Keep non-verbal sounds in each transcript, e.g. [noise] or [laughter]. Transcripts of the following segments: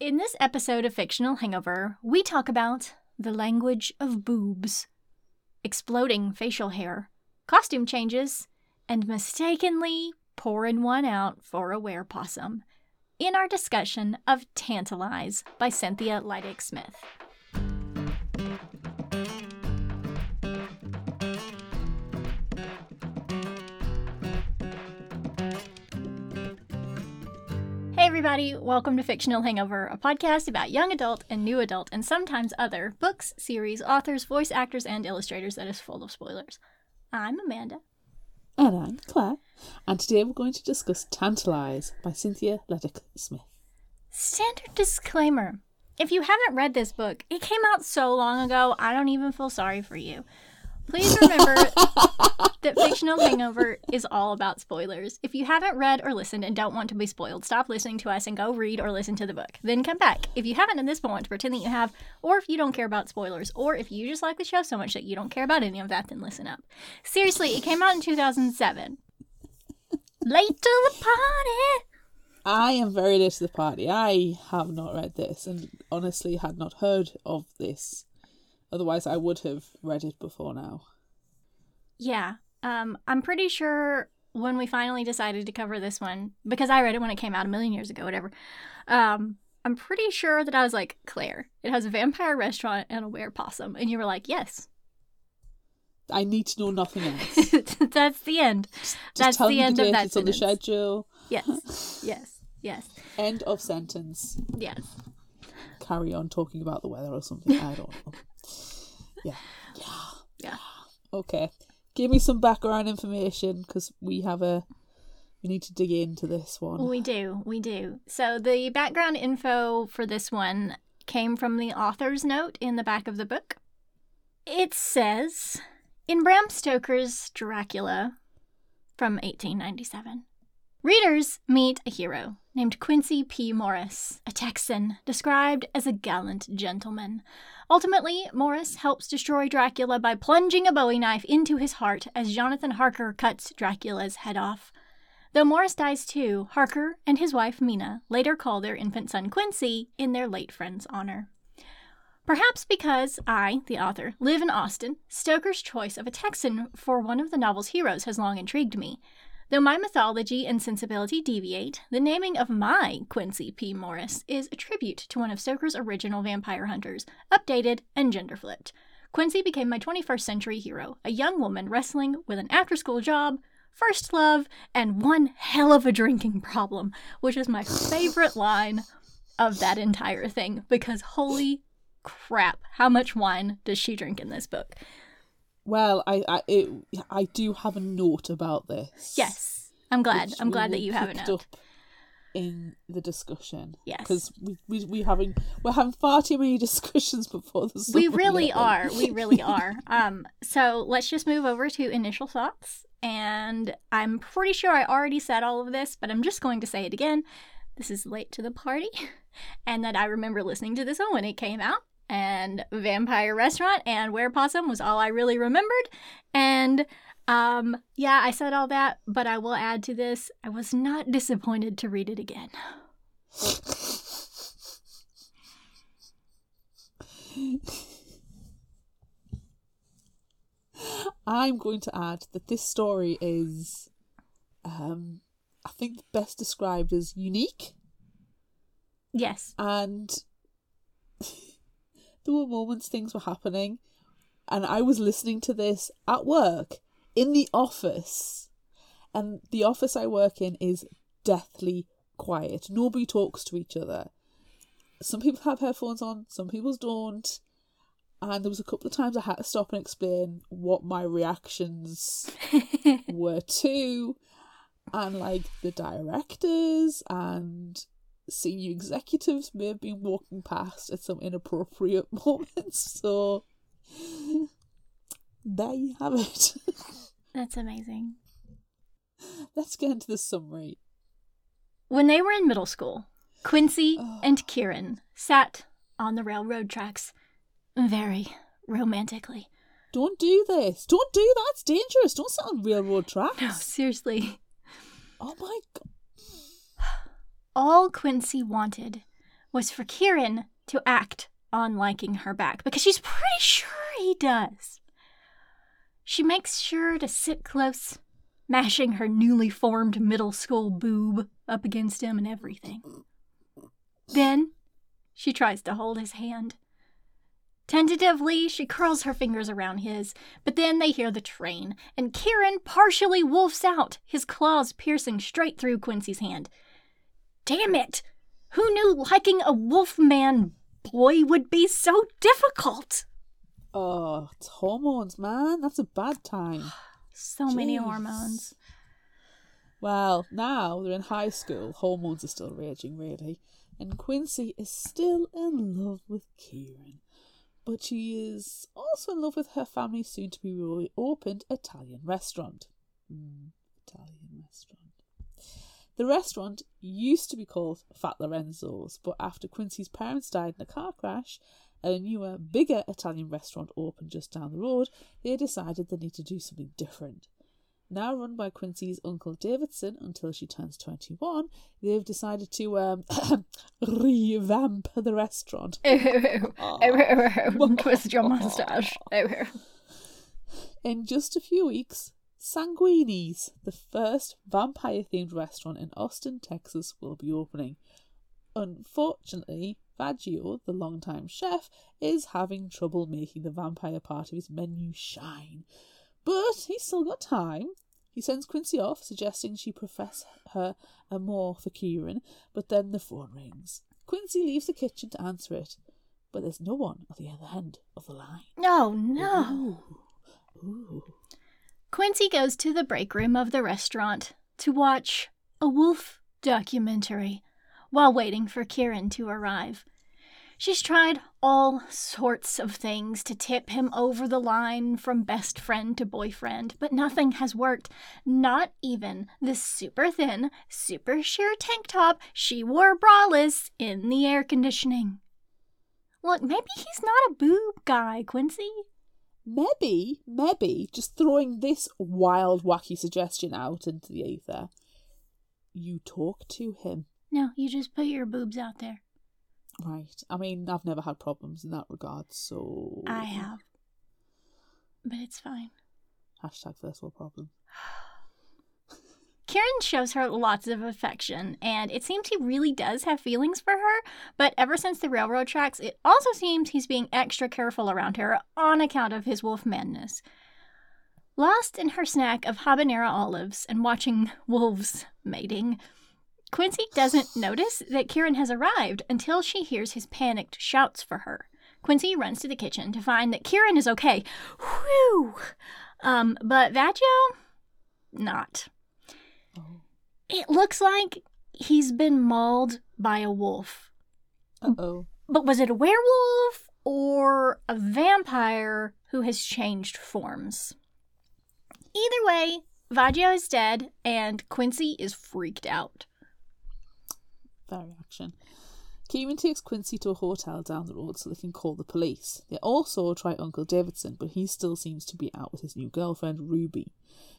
In this episode of Fictional Hangover, we talk about the language of boobs, exploding facial hair, costume changes, and mistakenly pouring one out for a werepossum in our discussion of Tantalize by Cynthia Leitich Smith. Hey, everybody, welcome to Fictional Hangover, a podcast about young adult and new adult and sometimes other books, series, authors, voice actors, and illustrators that is full of spoilers. I'm Amanda. And I'm Claire, and today we're going to discuss Tantalize by Cynthia Leitich Smith. Standard disclaimer if you haven't read this book, it came out so long ago, I don't even feel sorry for you. Please remember that Fictional Hangover is all about spoilers. If you haven't read or listened and don't want to be spoiled, stop listening to us and go read or listen to the book. Then come back. If you haven't at this point, pretend that you have, or if you don't care about spoilers, or if you just like the show so much that you don't care about any of that, then listen up. Seriously, it came out in 2007. Late to the party! I am very late to the party. I have not read this and honestly had not heard of this. Otherwise, I would have read it before now. Yeah. Um, I'm pretty sure when we finally decided to cover this one, because I read it when it came out a million years ago, whatever. Um, I'm pretty sure that I was like, Claire, it has a vampire restaurant and a were possum. And you were like, yes. I need to know nothing [laughs] else. That's the end. Just That's the end the of that it's on the schedule. Yes. [laughs] Yes. Yes. End of sentence. Yes. Carry on talking about the weather or something. I don't know. Yeah. Yeah. Yeah. Okay. Give me some background information because we have a. We need to dig into this one. We do. We do. So the background info for this one came from the author's note in the back of the book. It says in Bram Stoker's Dracula from 1897. Readers meet a hero named Quincy P. Morris, a Texan described as a gallant gentleman. Ultimately, Morris helps destroy Dracula by plunging a bowie knife into his heart as Jonathan Harker cuts Dracula's head off. Though Morris dies too, Harker and his wife Mina later call their infant son Quincy in their late friend's honor. Perhaps because I, the author, live in Austin, Stoker's choice of a Texan for one of the novel's heroes has long intrigued me. Though my mythology and sensibility deviate, the naming of my Quincy P. Morris is a tribute to one of Stoker's original vampire hunters, updated and gender flipped. Quincy became my 21st century hero, a young woman wrestling with an after school job, first love, and one hell of a drinking problem, which is my favorite line of that entire thing because holy crap, how much wine does she drink in this book? Well, I I it, I do have a note about this. Yes, I'm glad. I'm glad that you have a note. up in the discussion. Yes. because we we we having we're having far too many [laughs] discussions before this. We really are. We really [laughs] are. Um, so let's just move over to initial thoughts. And I'm pretty sure I already said all of this, but I'm just going to say it again. This is late to the party, [laughs] and that I remember listening to this one when it came out. And Vampire Restaurant and Were Possum was all I really remembered. And um, yeah, I said all that, but I will add to this I was not disappointed to read it again. I'm going to add that this story is, um, I think best described as unique, Yes. and [laughs] there were moments things were happening, and I was listening to this at work in the office, and the office I work in is deathly quiet. Nobody talks to each other. Some people have headphones on, some people don't. And there was a couple of times I had to stop and explain what my reactions [laughs] were to, and like the directors and senior executives may have been walking past at some inappropriate [laughs] moments. So there you have it. [laughs] That's amazing. Let's get into the summary. When they were in middle school, Quincy oh. and Kieran sat on the railroad tracks very romantically. Don't do this. Don't do that. It's dangerous. Don't sit on railroad tracks. No, seriously. Oh my god. All Quincy wanted was for Kieran to act on liking her back because she's pretty sure he does. She makes sure to sit close, mashing her newly formed middle school boob up against him and everything. Then she tries to hold his hand. Tentatively, she curls her fingers around his, but then they hear the train, and Kieran partially wolfs out, his claws piercing straight through Quincy's hand. Damn it! Who knew liking a wolfman boy would be so difficult? Oh, it's hormones, man. That's a bad time. [sighs] So many hormones. Well, now they're in high school. Hormones are still raging, really. And Quincy is still in love with Kieran. But she is also in love with her family's soon to be reopened Italian restaurant. Mm, Italian restaurant. The restaurant used to be called Fat Lorenzo's, but after Quincy's parents died in a car crash, and a newer, bigger Italian restaurant opened just down the road, they decided they need to do something different. Now run by Quincy's uncle Davidson until she turns 21, they've decided to um, [coughs] revamp the restaurant. [laughs] Twist your [laughs] mustache. In just a few weeks, Sanguini's, the first vampire themed restaurant in Austin, Texas, will be opening. Unfortunately, Vaggio, the longtime chef, is having trouble making the vampire part of his menu shine. But he's still got time. He sends Quincy off, suggesting she profess her amour for Kieran, but then the phone rings. Quincy leaves the kitchen to answer it, but there's no one at the other end of the line. No, no. Ooh. Ooh. Quincy goes to the break room of the restaurant to watch a wolf documentary while waiting for Kieran to arrive. She's tried all sorts of things to tip him over the line from best friend to boyfriend, but nothing has worked. Not even the super thin, super sheer tank top she wore braless in the air conditioning. Look, maybe he's not a boob guy, Quincy. Maybe, maybe, just throwing this wild, wacky suggestion out into the ether, you talk to him. No, you just put your boobs out there. Right. I mean, I've never had problems in that regard, so. I have. But it's fine. Hashtag first world problem. [sighs] [sighs] [sighs] Kieran shows her lots of affection, and it seems he really does have feelings for her, but ever since the railroad tracks, it also seems he's being extra careful around her on account of his wolf madness. Lost in her snack of habanero olives and watching [laughs] wolves mating, Quincy doesn't [sighs] notice that Kieran has arrived until she hears his panicked shouts for her. Quincy runs to the kitchen to find that Kieran is okay. Whew! Um, but Vaggio, not. It looks like he's been mauled by a wolf. Uh oh. But was it a werewolf or a vampire who has changed forms? Either way, Vaggio is dead and Quincy is freaked out. Fair reaction. Kieran takes Quincy to a hotel down the road so they can call the police. They also try Uncle Davidson, but he still seems to be out with his new girlfriend, Ruby.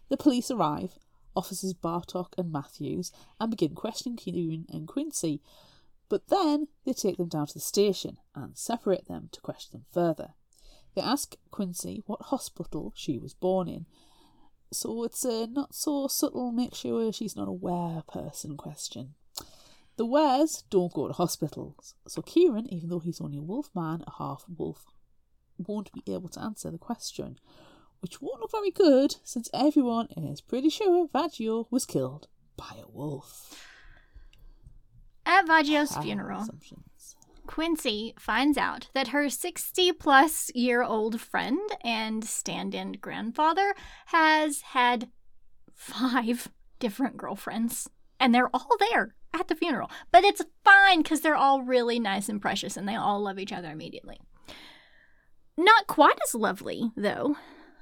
The police arrive, officers Bartok and Matthews, and begin questioning Kieran and Quincy. But then they take them down to the station and separate them to question them further. They ask Quincy what hospital she was born in. So it's a not so subtle make sure she's not aware person question. The Weres don't go to hospitals, so Kieran, even though he's only a wolf man, a half wolf, won't be able to answer the question, which won't look very good since everyone is pretty sure Vaggio was killed by a wolf. At Vaggio's Ah, funeral. Quincy finds out that her 60 plus year old friend and stand in grandfather has had five different girlfriends, and they're all there at the funeral. But it's fine because they're all really nice and precious and they all love each other immediately. Not quite as lovely, though,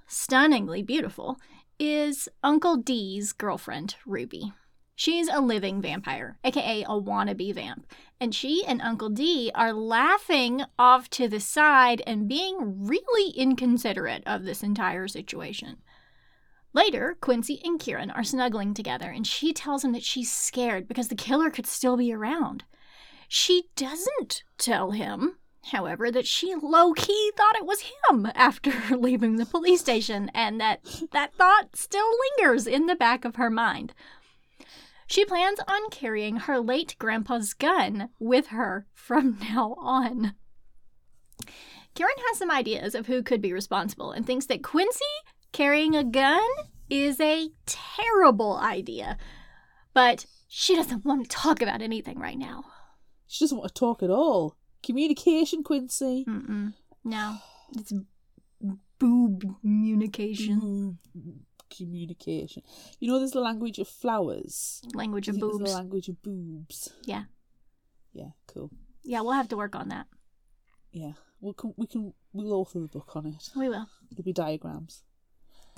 stunningly beautiful, is Uncle D's girlfriend, Ruby. She's a living vampire, aka a wannabe vamp, and she and Uncle D are laughing off to the side and being really inconsiderate of this entire situation. Later, Quincy and Kieran are snuggling together, and she tells him that she's scared because the killer could still be around. She doesn't tell him, however, that she low key thought it was him after [laughs] leaving the police station and that that thought still lingers in the back of her mind. She plans on carrying her late grandpa's gun with her from [laughs] now on. Kieran has some ideas of who could be responsible and thinks that Quincy carrying a gun is a terrible idea. But she doesn't want to talk about anything right now. She doesn't want to talk at all. Communication, Quincy. Mm-mm. No, it's boob communication. Boob communication. You know, there's the language of flowers. Language of boobs. the language of boobs. Yeah. Yeah, cool. Yeah, we'll have to work on that. Yeah, we can we can we'll author the book on it. We will. There'll be diagrams. [laughs]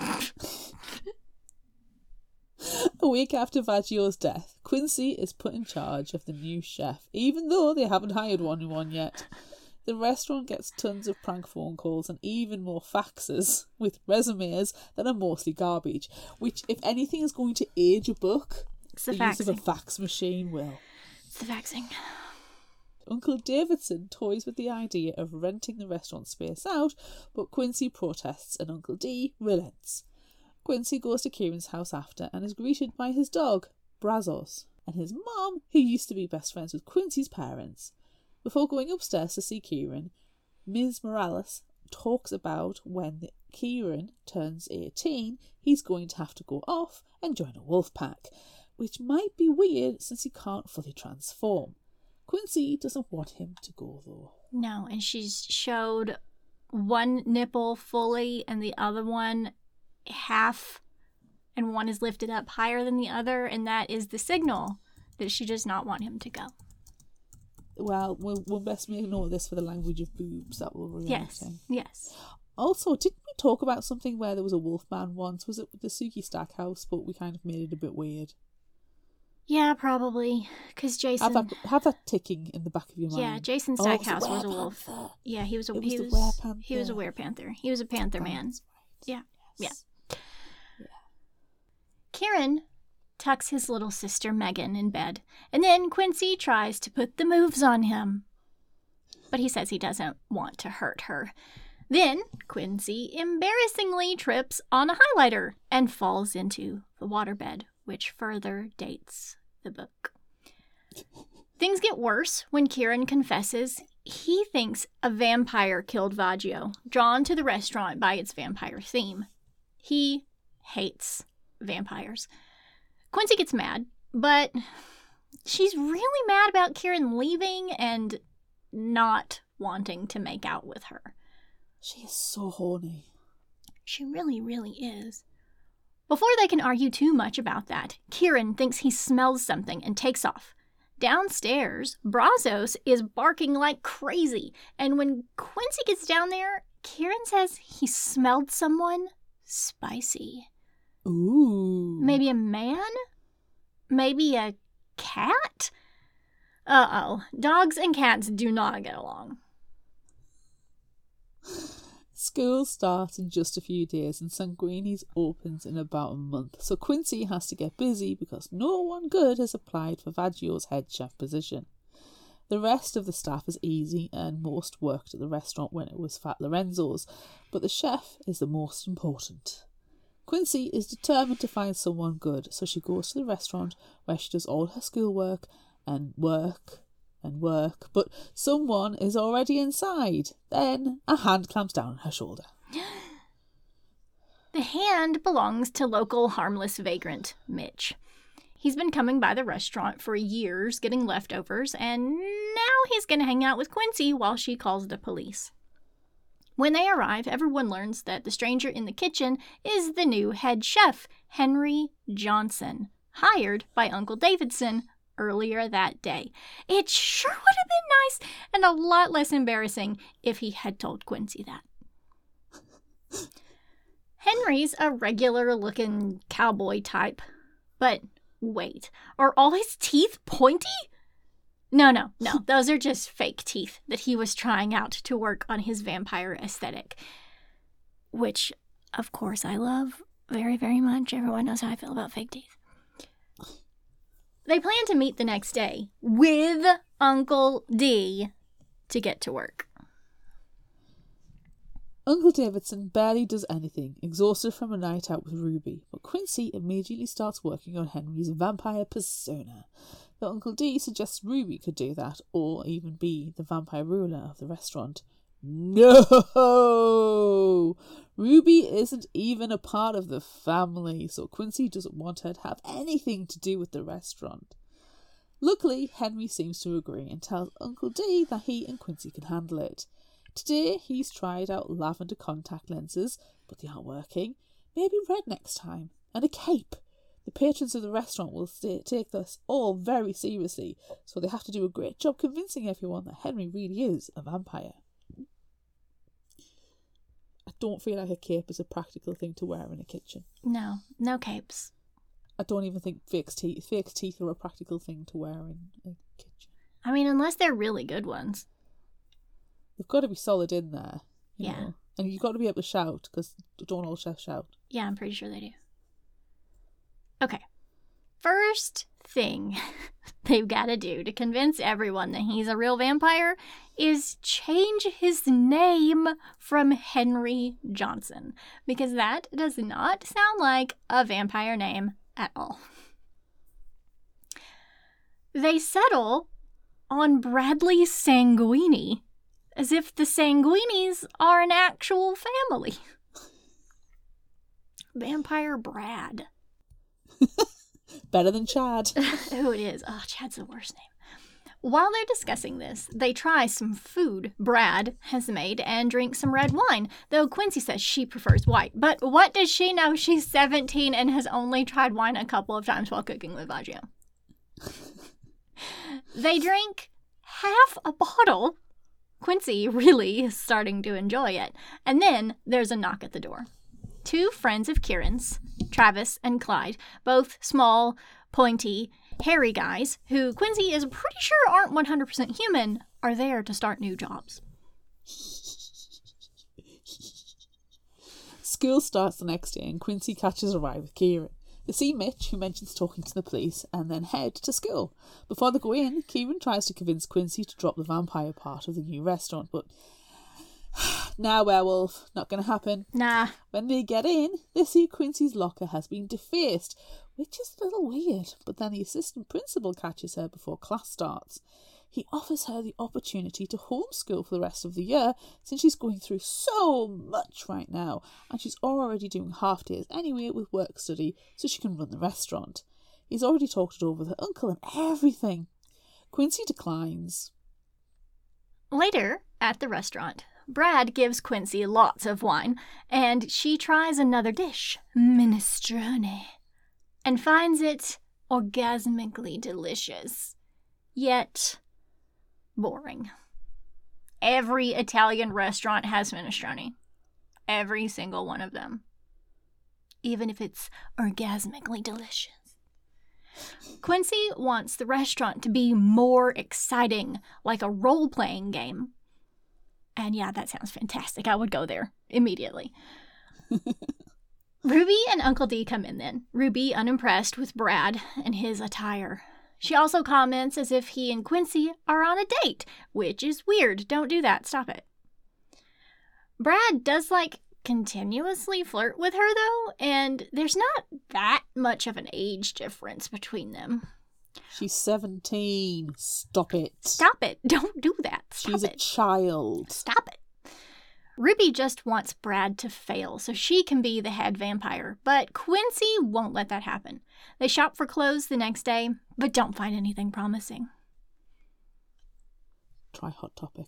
A week after Vaggio's death, Quincy is put in charge of the new chef, even though they haven't hired one one yet. The restaurant gets tons of prank phone calls and even more faxes with resumes that are mostly garbage. Which, if anything is going to age a book, It's the the use of a fax machine will. It's the faxing. Uncle Davidson toys with the idea of renting the restaurant space out, but Quincy protests and Uncle D relents. Quincy goes to Kieran's house after and is greeted by his dog, Brazos, and his mom, who used to be best friends with Quincy's parents. Before going upstairs to see Kieran, Ms. Morales talks about when Kieran turns 18, he's going to have to go off and join a wolf pack, which might be weird since he can't fully transform. Quincy doesn't want him to go though. No, and she's showed one nipple fully and the other one half, and one is lifted up higher than the other, and that is the signal that she does not want him to go. Well, we'll, we'll best make note of this for the language of boobs that we'll be Yes, yes. Also, didn't we talk about something where there was a wolf man once? Was it with the Sookie Stackhouse? But we kind of made it a bit weird. Yeah, probably. Because Jason. Have that, have that ticking in the back of your mind. yeah, Jason Oh, it was a Stackhouse was a wolf. Yeah, he was a was he was, he was a werepanther. He was a panther man. Right. Yeah, Yes. Kieran tucks his little sister Megan in bed, and then Quincy tries to put the moves on him. But he says he doesn't want to hurt her. Then Quincy embarrassingly trips on a highlighter and falls into the waterbed, which further dates the book. Things get worse when Kieran confesses he thinks a vampire killed Vaggio, drawn to the restaurant by its vampire theme. He hates vampires. Quincy gets mad, but she's really mad about Kieran leaving and not wanting to make out with her. She is so horny. She really, really is. Before they can argue too much about that, Kieran thinks he smells something and takes off. Downstairs, Brazos is barking like crazy, and when Quincy gets down there, Kieran says he smelled someone spicy. Ooh. Maybe a man? Maybe a cat? Uh oh. Dogs and cats do not get along. School starts in just a few days and Sanguini's opens in about a month, so Quincy has to get busy because no one good has applied for Vaggio's head chef position. The rest of the staff is easy and most worked at the restaurant when it was Fat Lorenzo's, but the chef is the most important. Quincy is determined to find someone good, so she goes to the restaurant where she does all her schoolwork and work and work, but someone is already inside. Then a hand clamps down on her shoulder. [gasps] The hand belongs to local harmless vagrant Mitch. He's been coming by the restaurant for years getting leftovers, and now he's going to hang out with Quincy while she calls the police. When they arrive, everyone learns that the stranger in the kitchen is the new head chef, Henry Johnson, hired by Uncle Davidson earlier that day. It sure would have been nice and a lot less embarrassing if he had told Quincy that. Henry's a regular looking cowboy type. But wait, are all his teeth pointy? No, no, no. [laughs] Those are just fake teeth that he was trying out to work on his vampire aesthetic. Which, of course, I love very, very much. Everyone knows how I feel about fake teeth. They plan to meet the next day with Uncle D to get to work. Uncle Davidson barely does anything, exhausted from a night out with Ruby, but Quincy immediately starts working on Henry's vampire persona. But Uncle D suggests Ruby could do that, or even be the vampire ruler of the restaurant. No! Ruby isn't even a part of the family, so Quincy doesn't want her to have anything to do with the restaurant. Luckily, Henry seems to agree and tells Uncle D that he and Quincy can handle it. Today, he's tried out lavender contact lenses, but they aren't working. Maybe red next time, and a cape. The patrons of the restaurant will take this all very seriously, so they have to do a great job convincing everyone that Henry really is a vampire. I don't feel like a cape is a practical thing to wear in a kitchen. No, no capes. I don't even think fake teeth fake teeth are a practical thing to wear in a kitchen. I mean, unless they're really good ones. They've got to be solid in there. Yeah. know. And you've got to be able to shout because don't all chefs shout. Yeah, I'm pretty sure they do. Okay. First thing [laughs] they've got to do to convince everyone that he's a real vampire is change his name from Henry Johnson because that does not sound like a vampire name at all. They settle on Bradley Sanguini as if the Sanguinis are an actual family. Vampire Brad. [laughs] Better than Chad. [laughs] oh, it is. Oh, Chad's the worst name. While they're discussing this, they try some food Brad has made and drink some red wine, though Quincy says she prefers white. But what does she know? She's 17 and has only tried wine a couple of times while cooking with Vaggio. [laughs] they drink half a bottle. Quincy really is starting to enjoy it. And then there's a knock at the door. Two friends of Kieran's, Travis and Clyde, both small, pointy, hairy guys who Quincy is pretty sure aren't 100% human, are there to start new jobs. School starts the next day and Quincy catches a ride with Kieran. They see Mitch, who mentions talking to the police, and then head to school. Before they go in, Kieran tries to convince Quincy to drop the vampire part of the new restaurant, but nah, werewolf, not gonna happen. Nah, When they get in, they see Quincy's locker has been defaced, which is a little weird, but then the assistant principal catches her before class starts. He offers her the opportunity to homeschool for the rest of the year since she's going through so much right now and she's already doing half days anyway with work study so she can run the restaurant. He's already talked it over with her uncle and everything. Quincy declines. Later, at the restaurant, Brad gives Quincy lots of wine, and she tries another dish, minestrone, and finds it orgasmically delicious, yet boring. Every Italian restaurant has minestrone. Every single one of them. Even if it's orgasmically delicious. Quincy wants the restaurant to be more exciting, like a role playing game. And yeah, that sounds fantastic. I would go there immediately. [laughs] Ruby and Uncle D come in then, Ruby unimpressed with Brad and his attire. She also comments as if he and Quincy are on a date, which is weird. Don't do that. Stop it. Brad does like continuously flirt with her though, and there's not that much of an age difference between them. She's 17. Stop it. Stop it. [laughs] Don't do that. Stop She's it. a child. Stop it. Ruby just wants Brad to fail so she can be the head vampire, but Quincy won't let that happen. They shop for clothes the next day, but don't find anything promising. Try Hot Topic.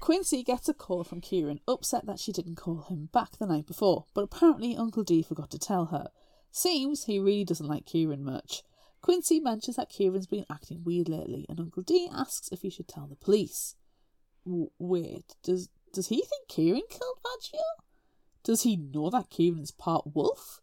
Quincy gets a call from Kieran, upset that she didn't call him back the night before, but apparently Uncle D forgot to tell her. Seems he really doesn't like Kieran much. Quincy mentions that Kieran's been acting weird lately, and Uncle D asks if he should tell the police. W- wait, does does he think Kieran killed Vaggio? Does he know that Kieran is part wolf?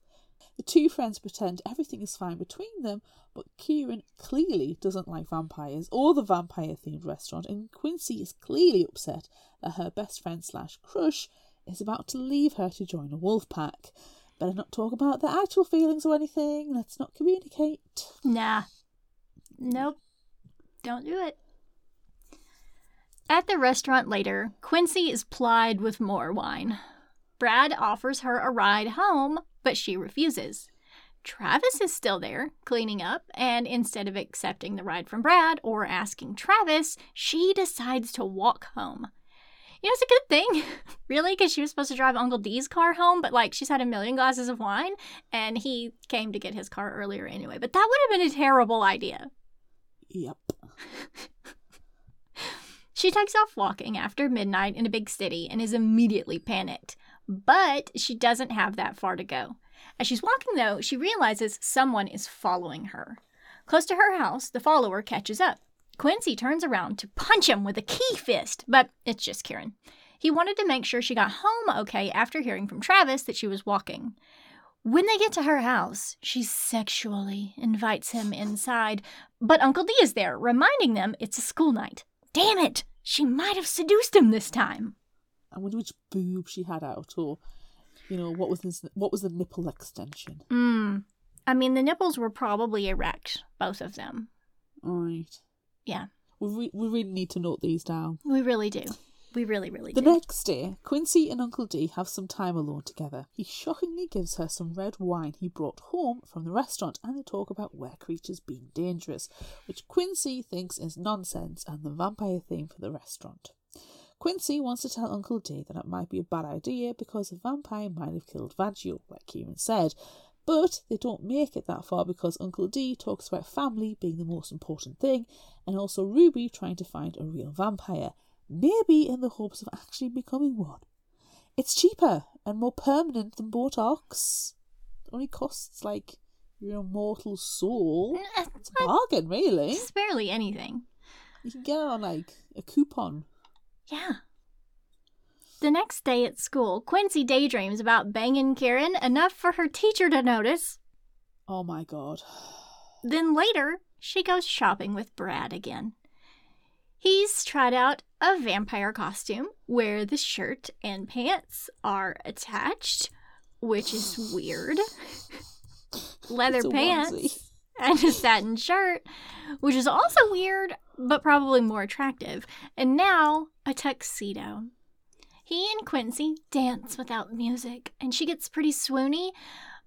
The two friends pretend everything is fine between them, but Kieran clearly doesn't like vampires or the vampire themed restaurant, and Quincy is clearly upset that her best friend slash crush is about to leave her to join a wolf pack. Better not talk about their actual feelings or anything. Let's not communicate. Nah. Nope. Don't do it. At the restaurant later, Quincy is plied with more wine. Brad offers her a ride home, but she refuses. Travis is still there, cleaning up, and instead of accepting the ride from Brad or asking Travis, she decides to walk home. You know, it's a good thing, [laughs] really, because she was supposed to drive Uncle D's car home, but like she's had a million glasses of wine, and he came to get his car earlier anyway. But that would have been a terrible idea. Yep. [laughs] She takes off walking after midnight in a big city and is immediately panicked. But she doesn't have that far to go. As she's walking, though, she realizes someone is following her. Close to her house, the follower catches up. Quincy turns around to punch him with a key fist, but it's just Kieran. He wanted to make sure she got home okay after hearing from Travis that she was walking. When they get to her house, she sexually invites him inside, but Uncle D is there, reminding them it's a school night. Damn it! She might have seduced him this time. I wonder which boob she had out, or you know, what was this, what was the nipple extension? Hmm. I mean, the nipples were probably erect, both of them. Right. Yeah. We re- we really need to note these down. We really do. We really, really The do. next day, Quincy and Uncle D have some time alone together. He shockingly gives her some red wine he brought home from the restaurant, and they talk about were creatures being dangerous, which Quincy thinks is nonsense and the vampire theme for the restaurant. Quincy wants to tell Uncle D that it might be a bad idea because a vampire might have killed Vaggio, like Kieran said, but they don't make it that far because Uncle D talks about family being the most important thing and also Ruby trying to find a real vampire, maybe in the hopes of actually becoming one. It's cheaper and more permanent than Botox. It only costs like your immortal soul. Uh, It's a bargain, really. It's barely anything. You can get it on like a coupon. Yeah. The next day at school, Quincy daydreams about banging Kieran enough for her teacher to notice. Oh my god. Then later, she goes shopping with Brad again. He's tried out a vampire costume where the shirt and pants are attached, which is weird. Leather pants onesie. and a satin shirt, which is also weird, but probably more attractive. And now a tuxedo. He and Quincy dance without music, and she gets pretty swoony,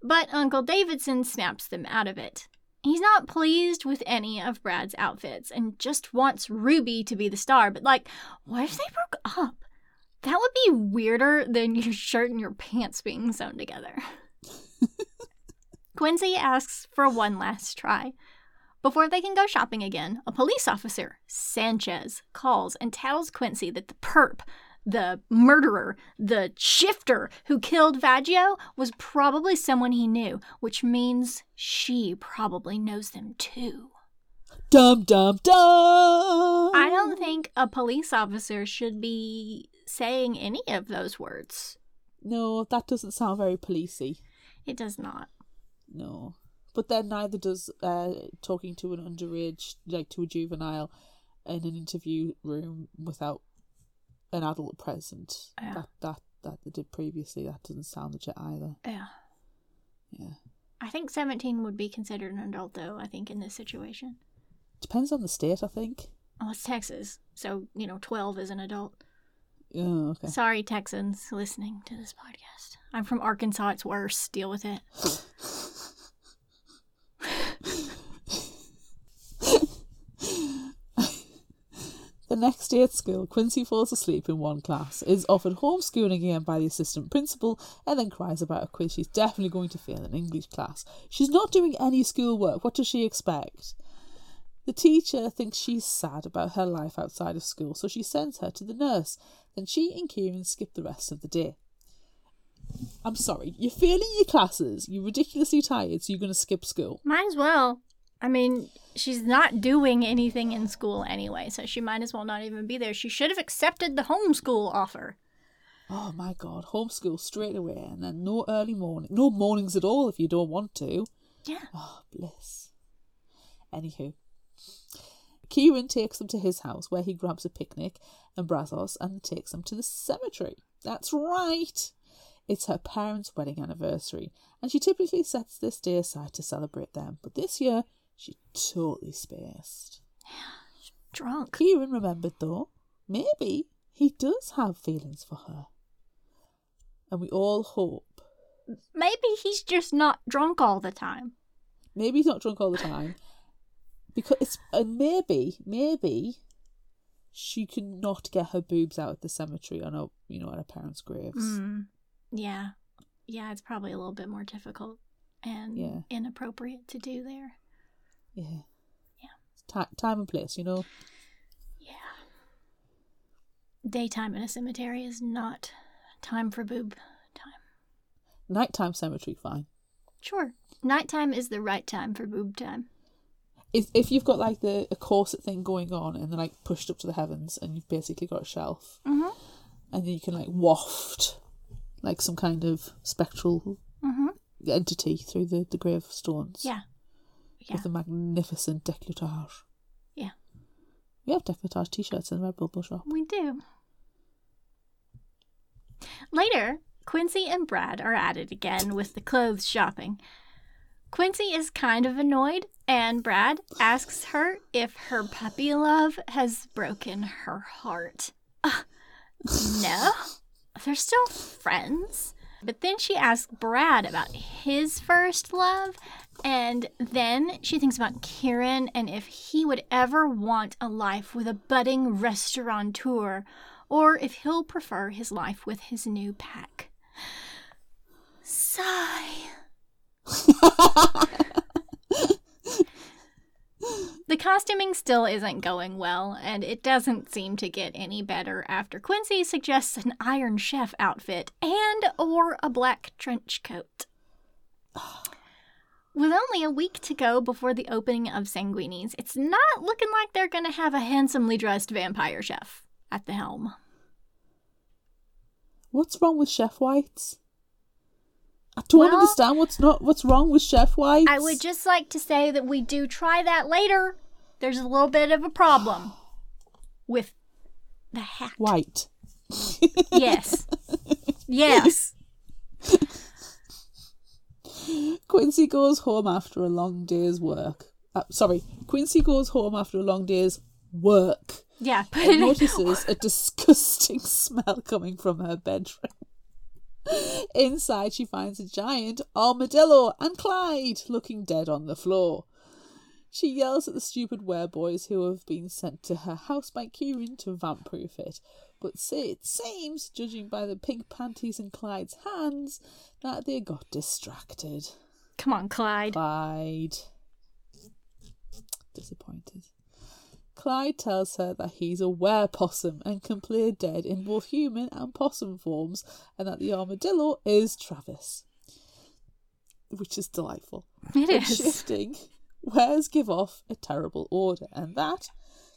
but Uncle Davidson snaps them out of it. He's not pleased with any of Brad's outfits and just wants Ruby to be the star, but like, what if they broke up? That would be weirder than your shirt and your pants being sewn together. [laughs] Quincy asks for one last try. Before they can go shopping again, a police officer, Sanchez, calls and tells Quincy that the perp, the murderer, the shifter who killed Vaggio was probably someone he knew, which means she probably knows them too. Dum dum dum. I don't think a police officer should be saying any of those words. No, that doesn't sound very policey. It does not. No. But then neither does uh, talking to an underage, like to a juvenile, in an interview room without an adult present. Yeah. That that that they did previously. That doesn't sound legit either. Yeah. Yeah. I think 17 would be considered an adult, though, I think, in this situation. Depends on the state, I think. Oh, it's Texas. So, you know, 12 is an adult. Oh, okay. Sorry, Texans listening to this podcast. I'm from Arkansas. It's worse. Deal with it. [laughs] The next day at school, Quincy falls asleep in one class, is offered homeschooling again by the assistant principal, and then cries about a quiz she's definitely going to fail in English class. She's not doing any schoolwork. What does she expect? The teacher thinks she's sad about her life outside of school, so she sends her to the nurse. Then she and Kieran skip the rest of the day. I'm sorry, you're failing your classes, you're ridiculously tired, so you're going to skip school. Might as well. I mean, she's not doing anything in school anyway, so she might as well not even be there. She should have accepted the homeschool offer. Oh my god, homeschool straight away, and then no early morning, no mornings at all if you don't want to. Yeah. Ah, oh, bliss. Anywho, Kieran takes them to his house where he grabs a picnic and Brazos and takes them to the cemetery. That's right. It's her parents' wedding anniversary, and she typically sets this day aside to celebrate them. But this year, she totally spaced. Yeah, [gasps] drunk. Kieran remembered, though, maybe he does have feelings for her. And we all hope. Maybe he's just not drunk all the time. Maybe he's not drunk all the time. Because it's, and maybe, maybe she can not get her boobs out at the cemetery on her, you know, at her parents' graves. Mm. Yeah. Yeah, it's probably a little bit more difficult and Yeah. inappropriate to do there. Yeah. Yeah. Ti time and place, you know. Yeah. Daytime in a cemetery is not time for boob time. Nighttime cemetery, fine. Sure. Nighttime is the right time for boob time. If if you've got like the a corset thing going on and then like pushed up to the heavens and you've basically got a shelf Mm-hmm. and then you can like waft like some kind of spectral Mm-hmm. entity through the, the gravestones. Yeah. Yeah. With a magnificent decolletage. Yeah. We have decolletage t shirts in the Redbubble shop. We do. Later, Quincy and Brad are at it again with the clothes shopping. Quincy is kind of annoyed, and Brad asks her if her puppy love has broken her heart. Uh, no, they're still friends. But then she asks Brad about his first love, and then she thinks about Kieran and if he would ever want a life with a budding restaurateur, or if he'll prefer his life with his new pack. Sigh. The costuming still isn't going well, and it doesn't seem to get any better after Quincy suggests an Iron Chef outfit and or a black trench coat. Oh. With only a week to go before the opening of Sanguini's, it's not looking like they're going to have a handsomely dressed vampire chef at the helm. What's wrong with Chef Whites? I don't Well- understand what's not what's wrong with Chef Whites. I would just like to say that we do try that later. There's a little bit of a problem [gasps] with the hat. White. [laughs] Yes. yes. [laughs] Quincy goes home after a long day's work. Uh, sorry, Quincy goes home after a long day's work Yeah. Put and [laughs] notices a disgusting [laughs] smell coming from her bedroom. Inside, she finds a giant armadillo and Clyde looking dead on the floor. She yells at the stupid wereboys who have been sent to her house by Kieran to vamp-proof it, but say it seems, judging by the pink panties in Clyde's hands, that they got distracted. Come on, Clyde. Clyde. Disappointed. Clyde tells her that he's a werepossum and can play dead in both human and possum forms, and that the armadillo is Travis. Which is delightful. It is. shifting, weres give off a terrible odor, and that,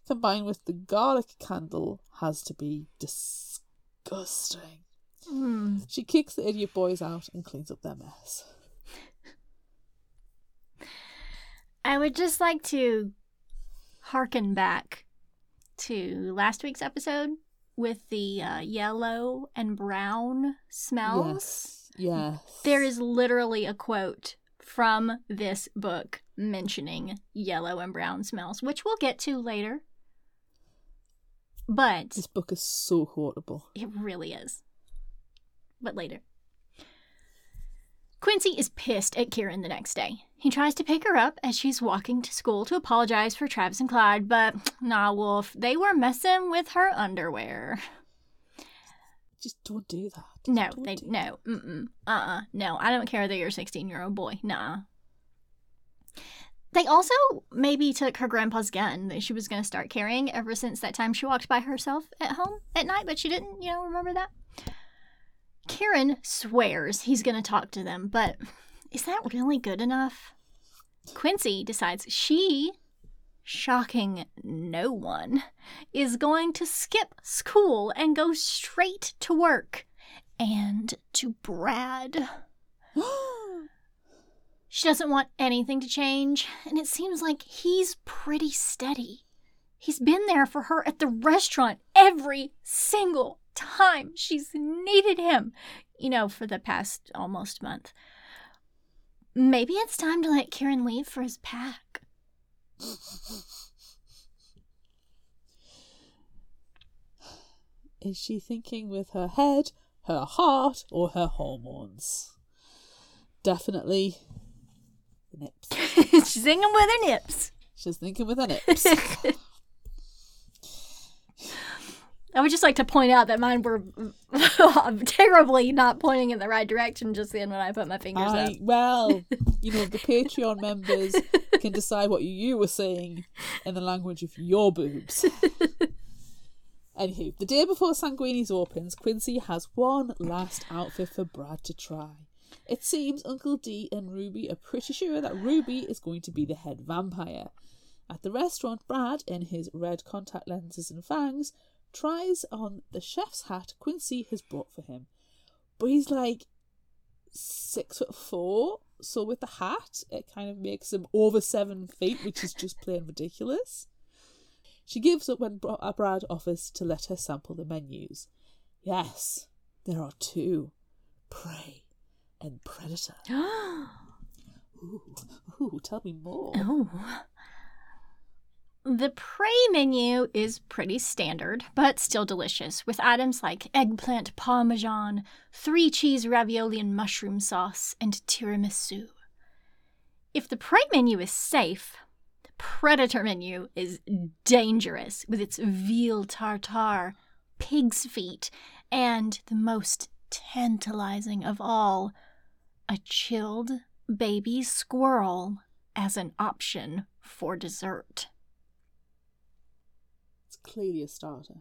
combined with the garlic candle, has to be disgusting. Mm. She kicks the idiot boys out and cleans up their mess. I would just like to harken back to last week's episode with the uh, yellow and brown smells. Yes. Yes. There is literally a quote from this book mentioning yellow and brown smells, which we'll get to later. But This book is so quotable. It really is. But later. Quincy is pissed at Kieran the next day. He tries to pick her up as she's walking to school to apologize for Travis and Clyde, but nah, Wolf, they were messing with her underwear. Just don't do that. Just No, they do no, mm uh, uh, no. I don't care that you're a 16 year old boy. Nah. They also maybe took her grandpa's gun that she was going to start carrying ever since that time she walked by herself at home at night, but she didn't, you know, remember that? Kieran swears he's going to talk to them, but is that really good enough? Quincy decides she, shocking no one, is going to skip school and go straight to work and to Brad. [gasps] [gasps] [gasps] She doesn't want anything to change, and it seems like he's pretty steady. He's been there for her at the restaurant every single time she's needed him, you know, for the past almost month. Maybe it's time to let Kieran leave for his pack. Is she thinking with her head, her heart, or her hormones? Definitely the nips. [laughs] She's singing with her nips. She's thinking with her [laughs] nips. I would just like to point out that mine were [laughs] terribly not pointing in the right direction just then when I put my fingers up. Well, you know, the Patreon members can decide what you were saying in the language of your boobs. Anywho, the day before Sanguini's opens, Quincy has one last outfit for Brad to try. It seems Uncle D and Ruby are pretty sure that Ruby is going to be the head vampire. At the restaurant, Brad, in his red contact lenses and fangs, tries on the chef's hat Quincy has brought for him. But he's like six foot four, so with the hat, it kind of makes him over seven feet, which is just plain ridiculous. She gives up when uh, Brad offers to let her sample the menus. Yes, there are two prey and predator. [gasps] Ooh, ooh, tell me more. oh. The prey menu is pretty standard, but still delicious, with items like eggplant parmesan, three cheese ravioli and mushroom sauce, and tiramisu. If the prey menu is safe, the predator menu is dangerous, with its veal tartare, pig's feet, and the most tantalizing of all, a chilled baby squirrel as an option for dessert. It's clearly a starter.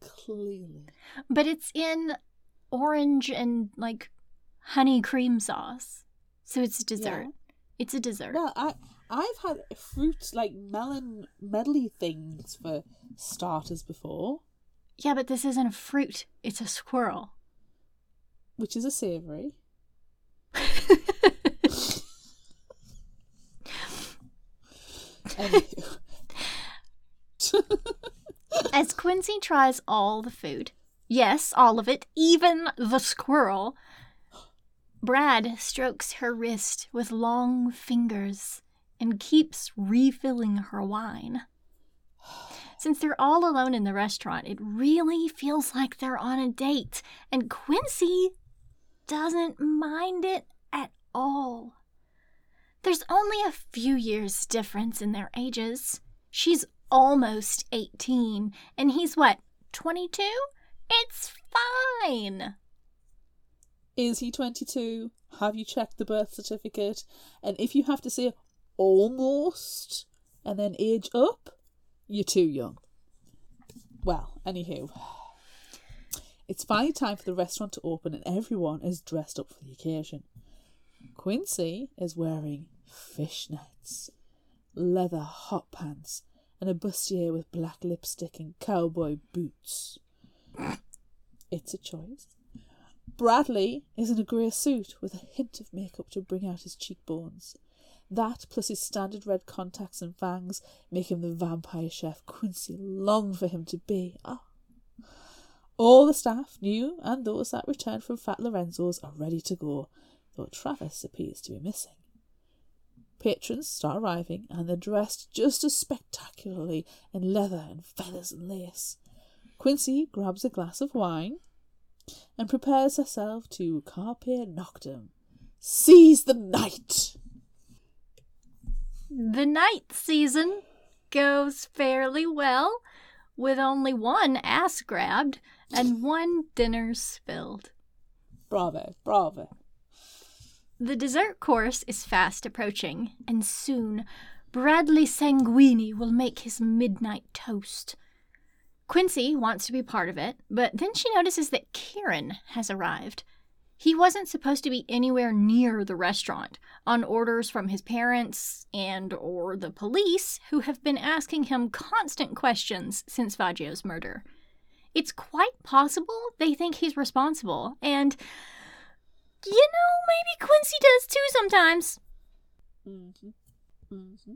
clearly. But it's in orange and like honey cream sauce. So it's a dessert. It's a dessert. No, I I've had fruit like melon medley things for starters before, Yeah, but this isn't a fruit. It's a squirrel. which is a savoury. [laughs] As Quincy tries all the food, yes, all of it, even the squirrel, Brad strokes her wrist with long fingers and keeps refilling her wine. Since they're all alone in the restaurant, it really feels like they're on a date, and Quincy doesn't mind it at all. There's only a few years difference in their ages. She's almost 18, and he's what, 22? It's fine. Is he 22? Have you checked the birth certificate? And if you have to say almost and then age up, you're too young. Well, anywho. It's finally time for the restaurant to open and everyone is dressed up for the occasion. Quincy is wearing fishnets, leather hot pants, and a bustier with black lipstick and cowboy boots. It's a choice. Bradley is in a grey suit with a hint of makeup to bring out his cheekbones. That, plus his standard red contacts and fangs, make him the vampire chef Quincy longed for him to be. Ah. All the staff, new and those that returned from Fat Lorenzo's, are ready to go, though Travis appears to be missing. Patrons start arriving, and they're dressed just as spectacularly in leather and feathers and lace. Quincy grabs a glass of wine and prepares herself to carpe noctem. Seize the night! The night season goes fairly well, with only one ass grabbed and one dinner spilled. Bravo, bravo. The dessert course is fast approaching, and soon Bradley Sanguini will make his midnight toast. Quincy wants to be part of it, but then she notices that Kieran has arrived. He wasn't supposed to be anywhere near the restaurant, on orders from his parents and or the police, who have been asking him constant questions since Vaggio's murder. It's quite possible they think he's responsible, and you know, maybe Quincy does too sometimes. Mm-hmm. Mm-hmm.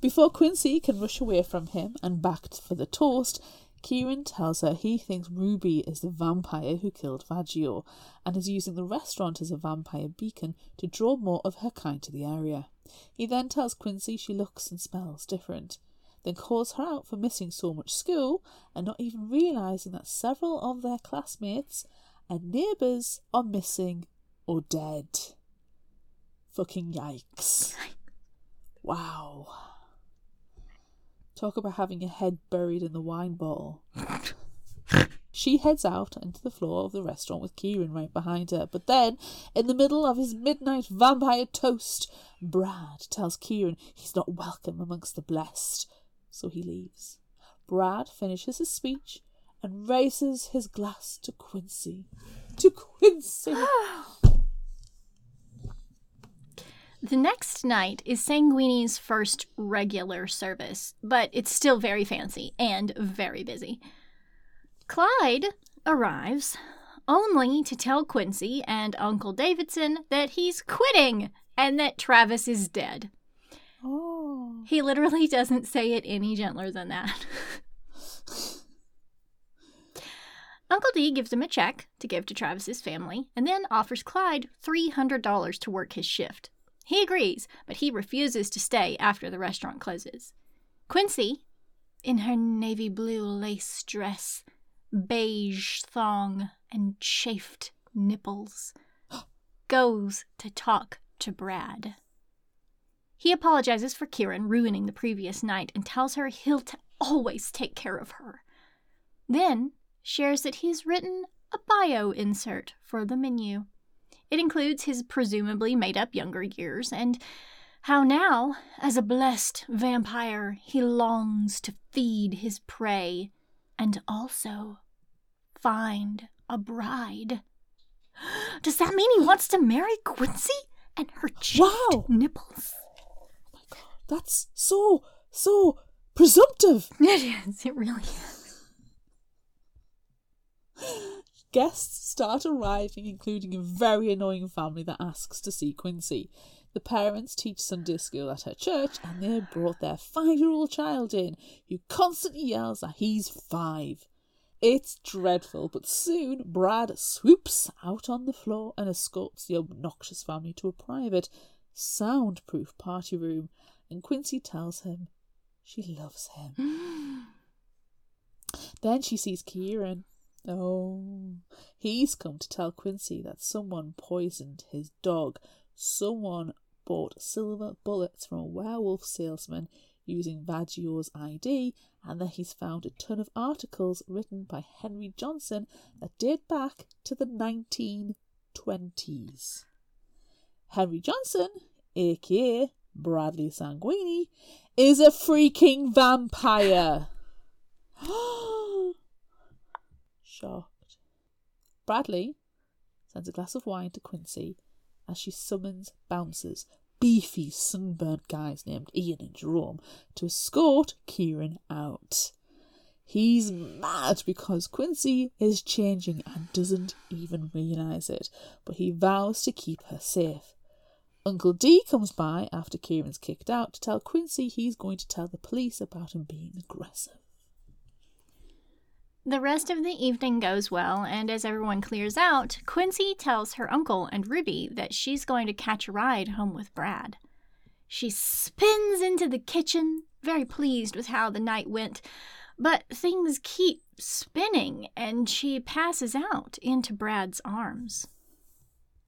Before Quincy can rush away from him and back for the toast, Kieran tells her he thinks Ruby is the vampire who killed Vaggio and is using the restaurant as a vampire beacon to draw more of her kind to the area. He then tells Quincy she looks and smells different, then calls her out for missing so much school and not even realising that several of their classmates and neighbours are missing or dead. Fucking yikes. Wow. Talk about having your head buried in the wine bottle. she heads out into the floor of the restaurant with Kieran right behind her, but then, in the middle of his midnight vampire toast, Brad tells Kieran he's not welcome amongst the blessed, so he leaves. Brad finishes his speech and raises his glass to Quincy. To Quincy! [sighs] The next night is Sanguini's first regular service, but it's still very fancy and very busy. Clyde arrives only to tell Quincy and Uncle Davidson that he's quitting and that Travis is dead. Oh. He literally [laughs] doesn't say it any gentler than that. Uncle D gives him a check to give to Travis's family and then offers Clyde $300 to work his shift. He agrees, but he refuses to stay after the restaurant closes. Quincy, in her navy blue lace dress, beige thong, and chafed nipples, [gasps] goes to talk to Brad. He apologizes for Kieran ruining the previous night and tells her he'll t- always take care of her. Then shares that he's written a bio insert for the menu. It includes his presumably made up younger years and how now, as a blessed vampire, he longs to feed his prey and also find a bride. [gasps] Does that mean he wants to marry Quincy and her Wow. nipples? That's so, so presumptive. [laughs] It is. It really is. Guests start arriving, including a very annoying family that asks to see Quincy. The parents teach Sunday school at her church, and they brought their five year old child in, who constantly yells that he's five. It's dreadful, but soon Brad swoops out on the floor and escorts the obnoxious family to a private, soundproof party room, and Quincy tells him she loves him. [gasps] Then she sees Kieran. Oh, he's come to tell Quincy that someone poisoned his dog. Someone bought silver bullets from a werewolf salesman using Vaggio's ID, and that he's found a ton of articles written by Henry Johnson that date back to the 1920s. Henry Johnson, aka Bradley Sanguini, is a freaking vampire. [gasps] Shocked. Bradley sends a glass of wine to Quincy as she summons bouncers, beefy, sunburnt guys named Ian and Jerome, to escort Kieran out. He's mad because Quincy is changing and doesn't even realise it, but he vows to keep her safe. Uncle D comes by after Kieran's kicked out to tell Quincy he's going to tell the police about him being aggressive. The rest of the evening goes well, and as everyone clears out, Quincy tells her uncle and Ruby that she's going to catch a ride home with Brad. She spins into the kitchen, very pleased with how the night went, but things keep spinning and she passes out into Brad's arms.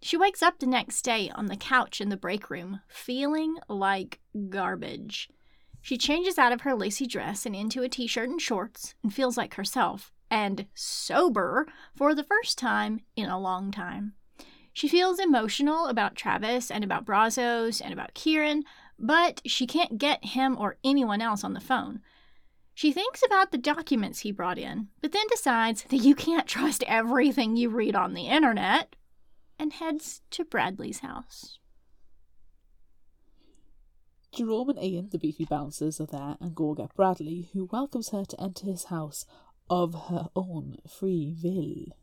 She wakes up the next day on the couch in the break room, feeling like garbage. She changes out of her lacy dress and into a t shirt and shorts and feels like herself, and sober for the first time in a long time. She feels emotional about Travis and about Brazos and about Kieran, but she can't get him or anyone else on the phone. She thinks about the documents he brought in, but then decides that you can't trust everything you read on the internet and heads to Bradley's house. Jerome and Ian, the beefy bouncers, are there and go get Bradley, who welcomes her to enter his house of her own free will.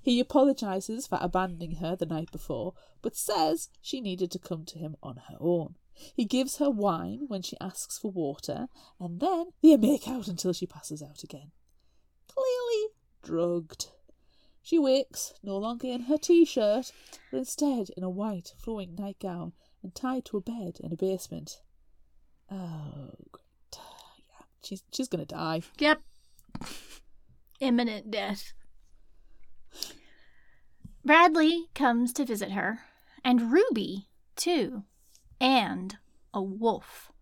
He apologises for abandoning her the night before, but says she needed to come to him on her own. He gives her wine when she asks for water, and then they make out until she passes out again. Clearly drugged. She wakes, no longer in her t shirt, but instead in a white flowing nightgown and tied to a bed in a basement. Oh, great. Yeah, she's, she's gonna die. Yep. Imminent death. Bradley comes to visit her, and Ruby, too, and a wolf.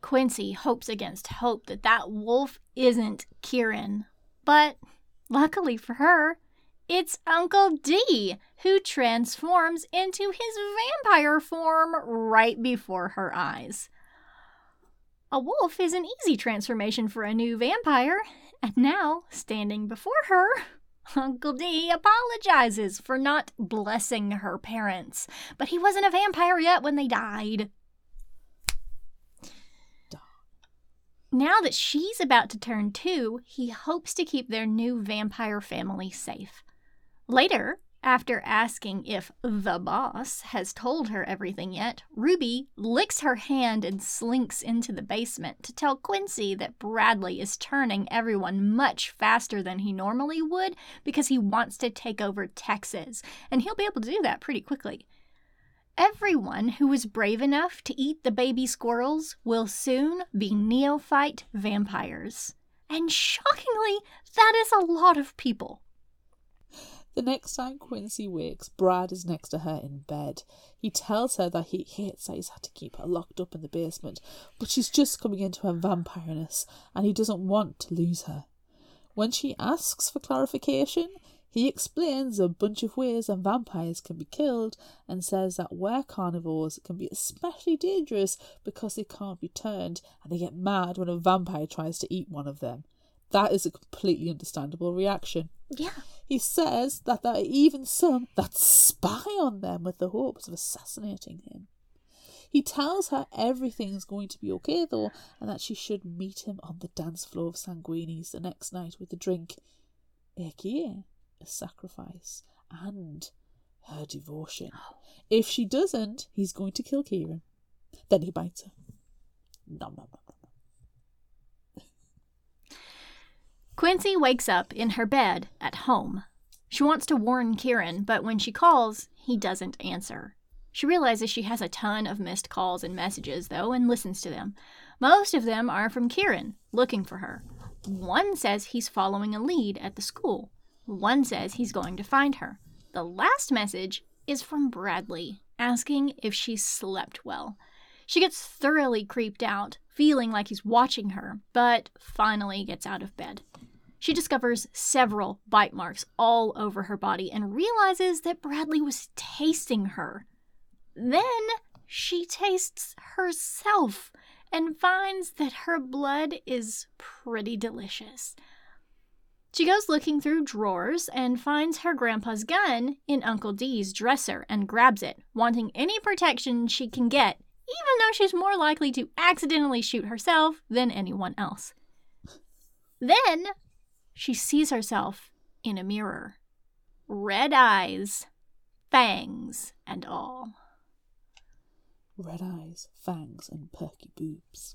Quincy hopes against hope that that wolf isn't Kieran. But luckily for her, it's Uncle D who transforms into his vampire form right before her eyes. A wolf is an easy transformation for a new vampire, and now, standing before her, Uncle D apologizes for not blessing her parents, but he wasn't a vampire yet when they died. Now that she's about to turn two, he hopes to keep their new vampire family safe. Later, after asking if the boss has told her everything yet, Ruby licks her hand and slinks into the basement to tell Quincy that Bradley is turning everyone much faster than he normally would because he wants to take over Texas, and he'll be able to do that pretty quickly. Everyone who is brave enough to eat the baby squirrels will soon be neophyte vampires. And shockingly, that is a lot of people. The next time Quincy wakes, Brad is next to her in bed. He tells her that he hates that he's had to keep her locked up in the basement, but she's just coming into her vampireness and he doesn't want to lose her. When she asks for clarification, he explains a bunch of ways that vampires can be killed and says that were carnivores can be especially dangerous because they can't be turned and they get mad when a vampire tries to eat one of them. That is a completely understandable reaction. Yeah. He says that there are even some that spy on them with the hopes of assassinating him. He tells her everything's going to be okay though, and that she should meet him on the dance floor of Sanguini's the next night with a drink, a sacrifice, and her devotion. Oh. If she doesn't, he's going to kill Kieran. Then he bites her. Nom nom nom. Quincy wakes up in her bed at home. She wants to warn Kieran, but when she calls, he doesn't answer. She realizes she has a ton of missed calls and messages, though, and listens to them. Most of them are from Kieran, looking for her. One says he's following a lead at the school. One says he's going to find her. The last message is from Bradley, asking if she slept well. She gets thoroughly creeped out, feeling like he's watching her, but finally gets out of bed. She discovers several bite marks all over her body and realizes that Bradley was tasting her. Then she tastes herself and finds that her blood is pretty delicious. She goes looking through drawers and finds her grandpa's gun in Uncle D's dresser and grabs it, wanting any protection she can get, even though she's more likely to accidentally shoot herself than anyone else. Then she sees herself in a mirror. Red eyes, fangs, and all. Red eyes, fangs, and perky boobs.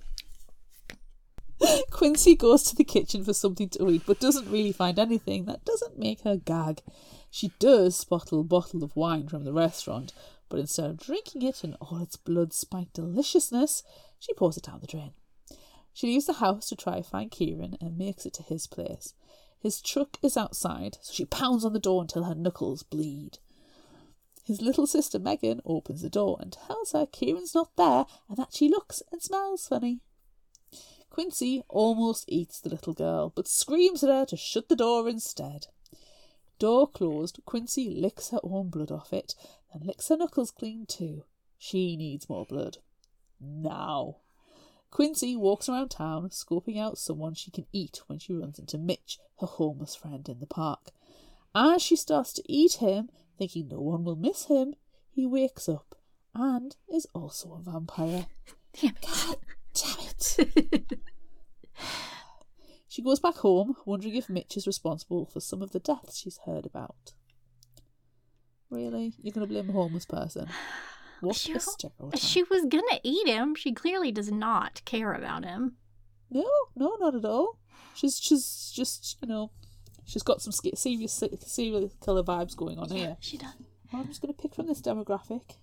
[laughs] Quincy goes to the kitchen for something to eat, but doesn't really find anything. That doesn't make her gag. She does spot a bottle of wine from the restaurant, but instead of drinking it in all its blood spiked deliciousness, she pours it down the drain. She leaves the house to try to find Kieran and makes it to his place. His truck is outside, so she pounds on the door until her knuckles bleed. His little sister Megan opens the door and tells her Kieran's not there and that she looks and smells funny. Quincy almost eats the little girl, but screams at her to shut the door instead. Door closed, Quincy licks her own blood off it, and licks her knuckles clean too. She needs more blood. Now. Quincy walks around town, scoping out someone she can eat when she runs into Mitch, her homeless friend in the park. As she starts to eat him, thinking no one will miss him, he wakes up and is also a vampire. Damn it. God damn it. [laughs] she goes back home, wondering if Mitch is responsible for some of the deaths she's heard about. Really? You're going to blame a homeless person? What She- a stereotype. She was gonna eat him. She clearly does not care about him. No, no, not at all. She's she's just you know, she's got some serious serial killer vibes going on here. She does. Well, I'm just going to pick from this demographic.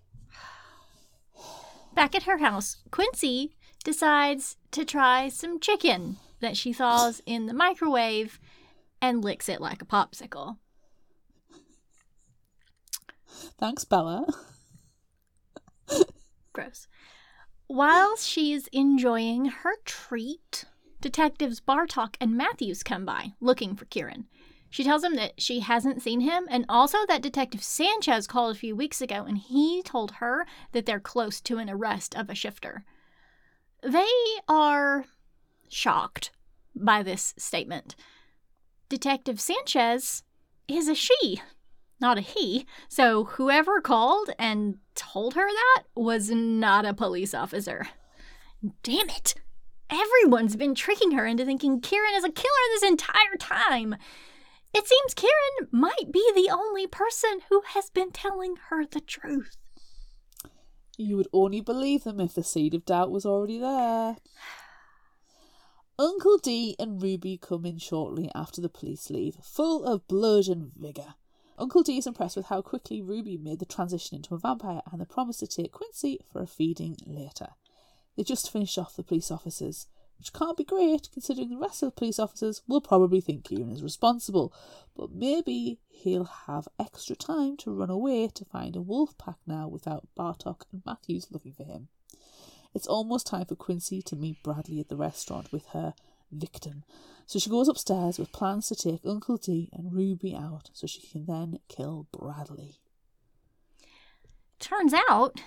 [sighs] Back at her house, Quincy decides to try some chicken that she thaws in the microwave and licks it like a popsicle. Thanks, Bella. Gross. While she's enjoying her treat, detectives Bartok and Matthews come by looking for Kieran. She tells him that she hasn't seen him and also that Detective Sanchez called a few weeks ago and he told her that they're close to an arrest of a shifter. They are shocked by this statement. Detective Sanchez is a she, not a he. So whoever called and told her that was not a police officer. Damn it! Everyone's been tricking her into thinking Kieran is a killer this entire time. It seems Kieran might be the only person who has been telling her the truth. You would only believe them if the seed of doubt was already there. Uncle D and Ruby come in shortly after the police leave, full of blood and vigour. Uncle D is impressed with how quickly Ruby made the transition into a vampire and the promise to take Quincy for a feeding later. They just finished off the police officers, which can't be great considering the rest of the police officers will probably think Kieran is responsible, but maybe he'll have extra time to run away to find a wolf pack now without Bartok and Matthews looking for him. It's almost time for Quincy to meet Bradley at the restaurant with her victim. So she goes upstairs with plans to take Uncle D and Ruby out so she can then kill Bradley. Turns out,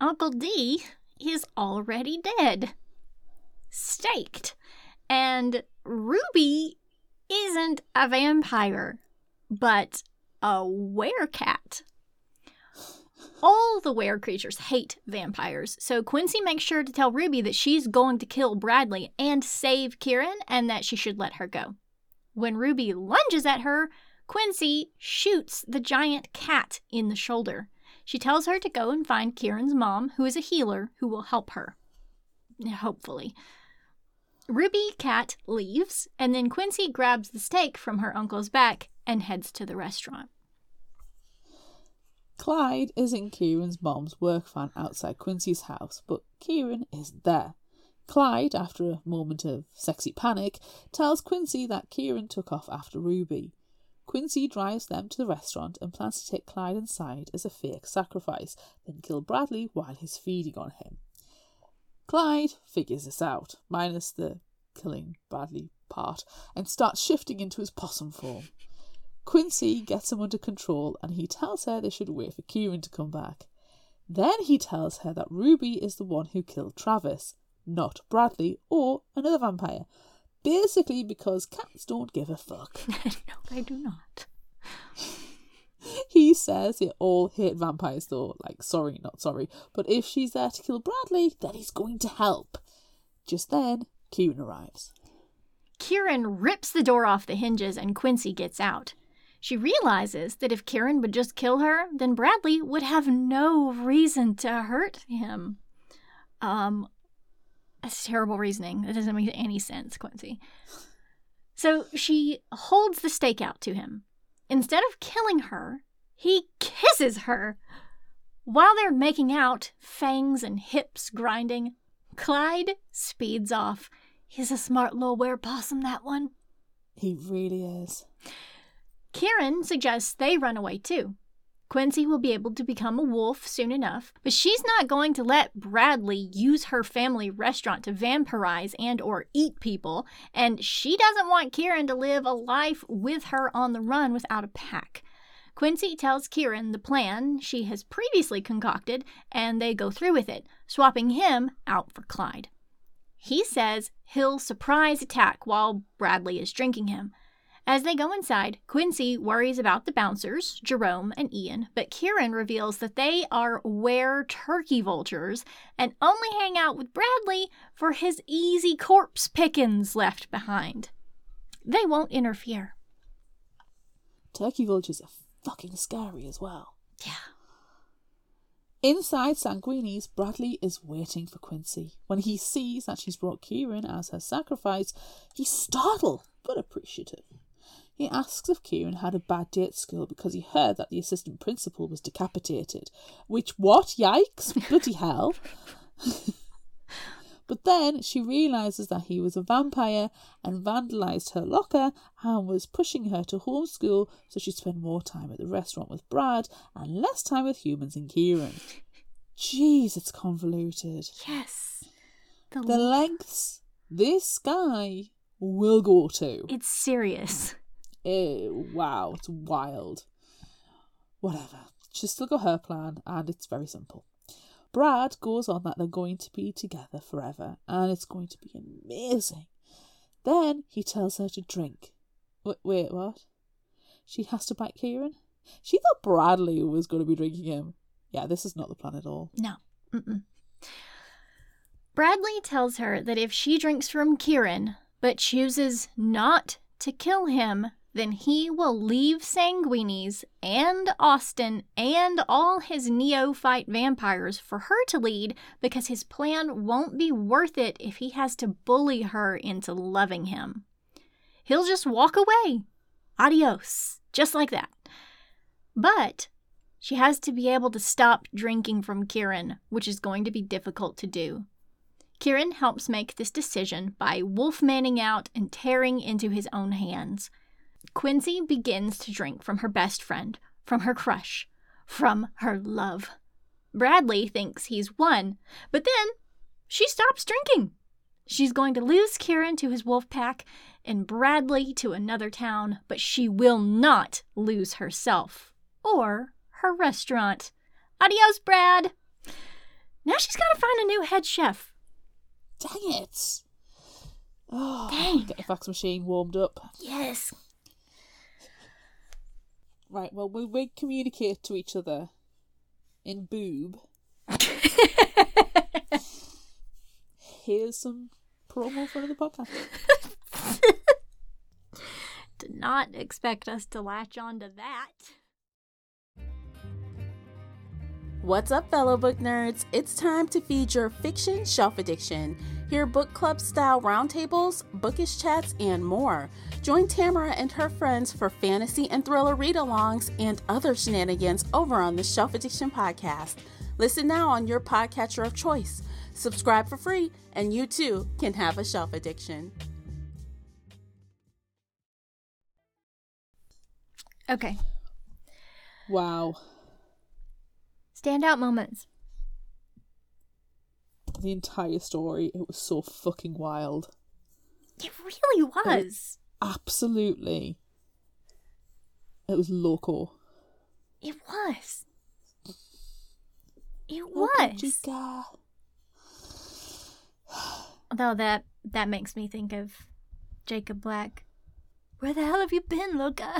Uncle D is already dead. Staked. And Ruby isn't a vampire, but a werecat. All the were creatures hate vampires, so Quincy makes sure to tell Ruby that she's going to kill Bradley and save Kieran and that she should let her go. When Ruby lunges at her, Quincy shoots the giant cat in the shoulder. She tells her to go and find Kieran's mom, who is a healer who will help her. Hopefully. Ruby Cat leaves, and then Quincy grabs the stake from her uncle's back and heads to the restaurant. Clyde is in Kieran's mom's work van outside Quincy's house, but Kieran isn't there. Clyde, after a moment of sexy panic, tells Quincy that Kieran took off after Ruby. Quincy drives them to the restaurant and plans to take Clyde inside as a fake sacrifice, then kill Bradley while he's feeding on him. Clyde figures this out, minus the killing Bradley part, and starts shifting into his possum form. Quincy gets him under control and he tells her they should wait for Kieran to come back. Then he tells her that Ruby is the one who killed Travis, not Bradley or another vampire. Basically, because cats don't give a fuck. no, [laughs] I do not. He says it all hit vampires, though. Like, sorry, not sorry. But if she's there to kill Bradley, then he's going to help. Just then, Kieran arrives. Kieran rips the door off the hinges and Quincy gets out. She realizes that if Kieran would just kill her, then Bradley would have no reason to hurt him. Um, that's terrible reasoning. That doesn't make any sense, Quincy. So she holds the stake out to him. Instead of killing her, he kisses her. While they're making out, fangs and hips grinding, Clyde speeds off. He's a smart little werepossum, that one. He really is. Kieran suggests they run away too. Quincy will be able to become a wolf soon enough, but she's not going to let Bradley use her family restaurant to vampirize and or eat people, and she doesn't want Kieran to live a life with her on the run without a pack. Quincy tells Kieran the plan she has previously concocted, and they go through with it, swapping him out for Clyde. He says he'll surprise attack while Bradley is drinking him. As they go inside, Quincy worries about the bouncers, Jerome and Ian, but Kieran reveals that they are were turkey vultures and only hang out with Bradley for his easy corpse pickings left behind. They won't interfere. Turkey vultures are fucking scary as well. Yeah. Inside Sanguini's, Bradley is waiting for Quincy. When he sees that she's brought Kieran as her sacrifice, he's startled but appreciative. He asks if Kieran had a bad day at school because he heard that the assistant principal was decapitated. Which, what? Yikes! Bloody hell! [laughs] but then she realizes that he was a vampire and vandalized her locker and was pushing her to homeschool so she'd spend more time at the restaurant with Brad and less time with humans and Kieran. Jeez, it's convoluted. Yes. The lengths this guy will go to. It's serious. Ew, wow, it's wild. Whatever. She's still got her plan, and it's very simple. Brad goes on that they're going to be together forever, and it's going to be amazing. Then he tells her to drink. Wait, wait what? She has to bite Kieran? She thought Bradley was going to be drinking him. Yeah, this is not the plan at all. No. Mm-mm. Bradley tells her that if she drinks from Kieran, but chooses not to kill him, then he will leave Sanguini's and Austin and all his neophyte vampires for her to lead because his plan won't be worth it if he has to bully her into loving him. He'll just walk away. Adios. Just like that. But she has to be able to stop drinking from Kieran, which is going to be difficult to do. Kieran helps make this decision by wolfmanning out and tearing into his own hands. Quincy begins to drink from her best friend, from her crush, from her love. Bradley thinks he's won, but then she stops drinking. She's going to lose Kieran to his wolf pack and Bradley to another town, but she will not lose herself or her restaurant. Adios, Brad! Now she's got to find a new head chef. Dang it! Oh, Dang. get the fax machine warmed up. Yes. Right, well, we, we communicate to each other in boob. [laughs] Here's some promo for the podcast. [laughs] Did not expect us to latch on to that. What's up, fellow book nerds? It's time to feed your fiction shelf addiction. Hear book club style roundtables, bookish chats, and more. Join Tamara and her friends for fantasy and thriller read alongs and other shenanigans over on the Shelf Addiction Podcast. Listen now on your podcatcher of choice. Subscribe for free, and you too can have a shelf addiction. Okay. Wow. Standout moments. The entire story, it was so fucking wild. It really was. Absolutely. It was loco. It was. It was. Although that that makes me think of Jacob Black. Where the hell have you been, loca?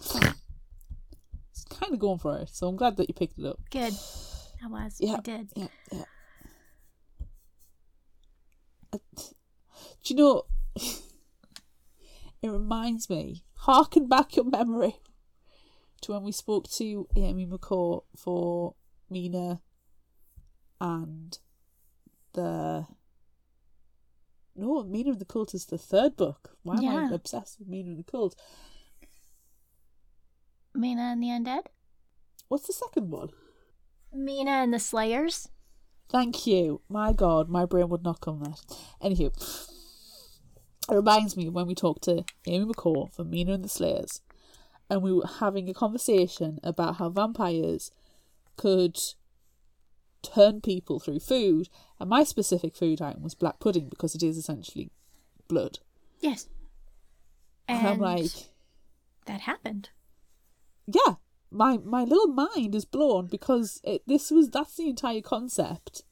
It's kind of going for it, so I'm glad that you picked it up. Good. I was. Yeah. I did. Yeah, yeah. Do you know? [laughs] it reminds me. Harken back your memory to when we spoke to Amy McCaw for Mina and the. No, Mina and the Cult is the third book. Why am Yeah. I obsessed with Mina and the Cult? Mina and the Undead? What's the second one? Mina and the Slayers? Thank you. My God, my brain would not come that. Anywho, it reminds me of when we talked to Amy McCaw from Mina and the Slayers, and we were having a conversation about how vampires could turn people through food, and my specific food item was black pudding because it is essentially blood. Yes. And, I'm like, that happened. yeah, my my little mind is blown because it, this was that's the entire concept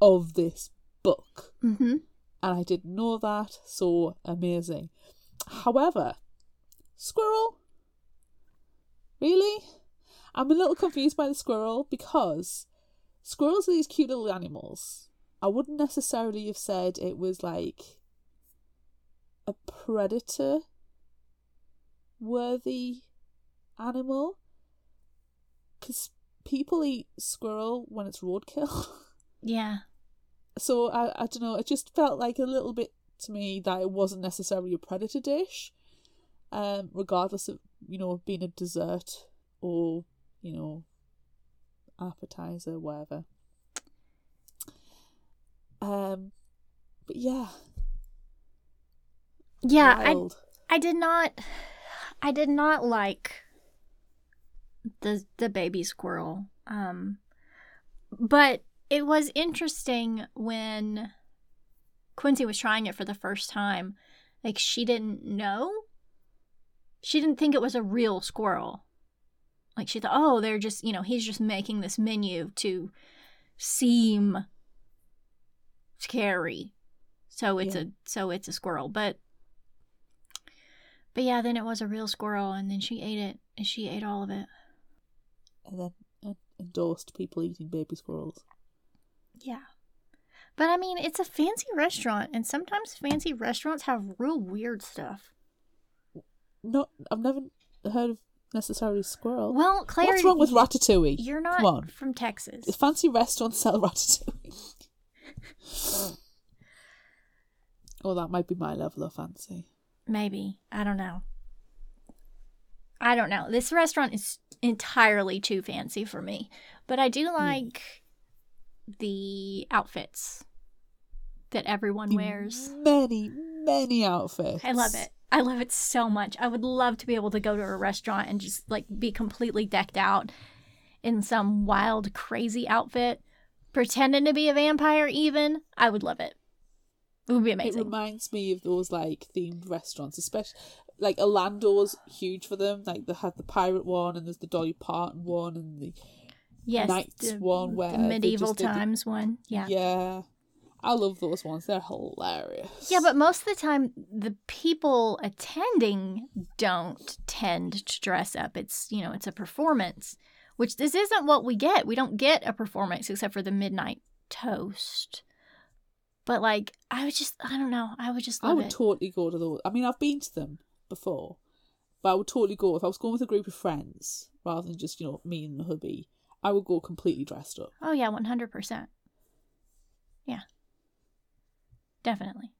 of this book. Mm-hmm. And I didn't know that, so amazing. However, squirrel? Really? I'm a little confused by the squirrel because squirrels are these cute little animals. I wouldn't necessarily have said it was like a predator worthy animal because people eat squirrel when it's roadkill. [laughs] Yeah. So I, I don't know. It just felt like a little bit to me that it wasn't necessarily a predator dish, um, regardless of you know being a dessert or you know appetizer, whatever. Um, but yeah, Yeah, I. I did not I did not like the the baby squirrel. Um but it was interesting when Quincy was trying it for the first time. Like she didn't know. She didn't think it was a real squirrel. Like she thought, "Oh, they're just, you know, he's just making this menu to seem scary." So it's Yeah. a so it's a squirrel, but but yeah, then it was a real squirrel, and then she ate it, and she ate all of it. and then endorsed people eating baby squirrels. Yeah. But I mean, it's a fancy restaurant, and sometimes fancy restaurants have real weird stuff. Not, I've never heard of necessarily squirrel. Well, Claire, What's wrong with ratatouille? You're Come not on. from Texas. Does fancy restaurants sell [laughs] ratatouille? oh, that might be my level of fancy. Maybe. I don't know. I don't know. This restaurant is entirely too fancy for me. But I do hmm. like the outfits that everyone wears. Many, many outfits. I love it. I love it so much. I would love to be able to go to a restaurant and just like be completely decked out in some wild, crazy outfit, pretending to be a vampire, even. I would love it. It would be amazing. It reminds me of those like themed restaurants, especially like Orlando's huge for them. Like they have the pirate one, and there's the Dolly Parton one, and the yes. Knights the, one where the medieval did the- times one. Yeah. yeah. I love those ones. They're hilarious. Yeah, but most of the time, the people attending don't tend to dress up. It's, you know, it's a performance, which this isn't what we get. We don't get a performance except for the midnight toast. But, like, I would just, I don't know. I would just I would it. totally go to those. I mean, I've been to them before, but I would totally go if I was going with a group of friends rather than just you know me and the hubby. I would go completely dressed up. oh, yeah, 100%. Yeah. Definitely.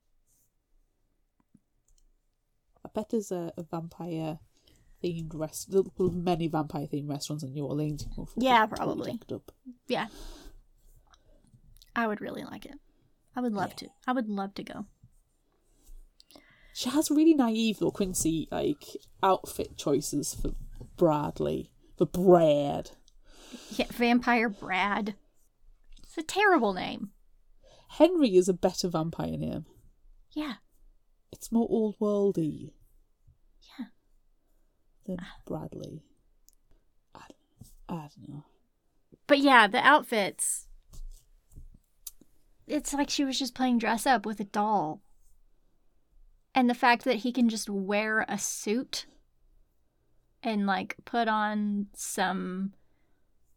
I bet there's a, a vampire themed rest. There are many vampire themed restaurants in New Orleans. Yeah, probably. Yeah. I would really like it. I would love Yeah. to. I would love to go. She has really naive though Quincy like outfit choices for Bradley for Brad. Yeah, Vampire Brad. It's a terrible name. Henry is a better vampire name. Yeah. It's more old worldy Yeah. than Bradley. I, I don't know. But yeah, the outfits. It's like she was just playing dress up with a doll. And the fact that he can just wear a suit and like put on some,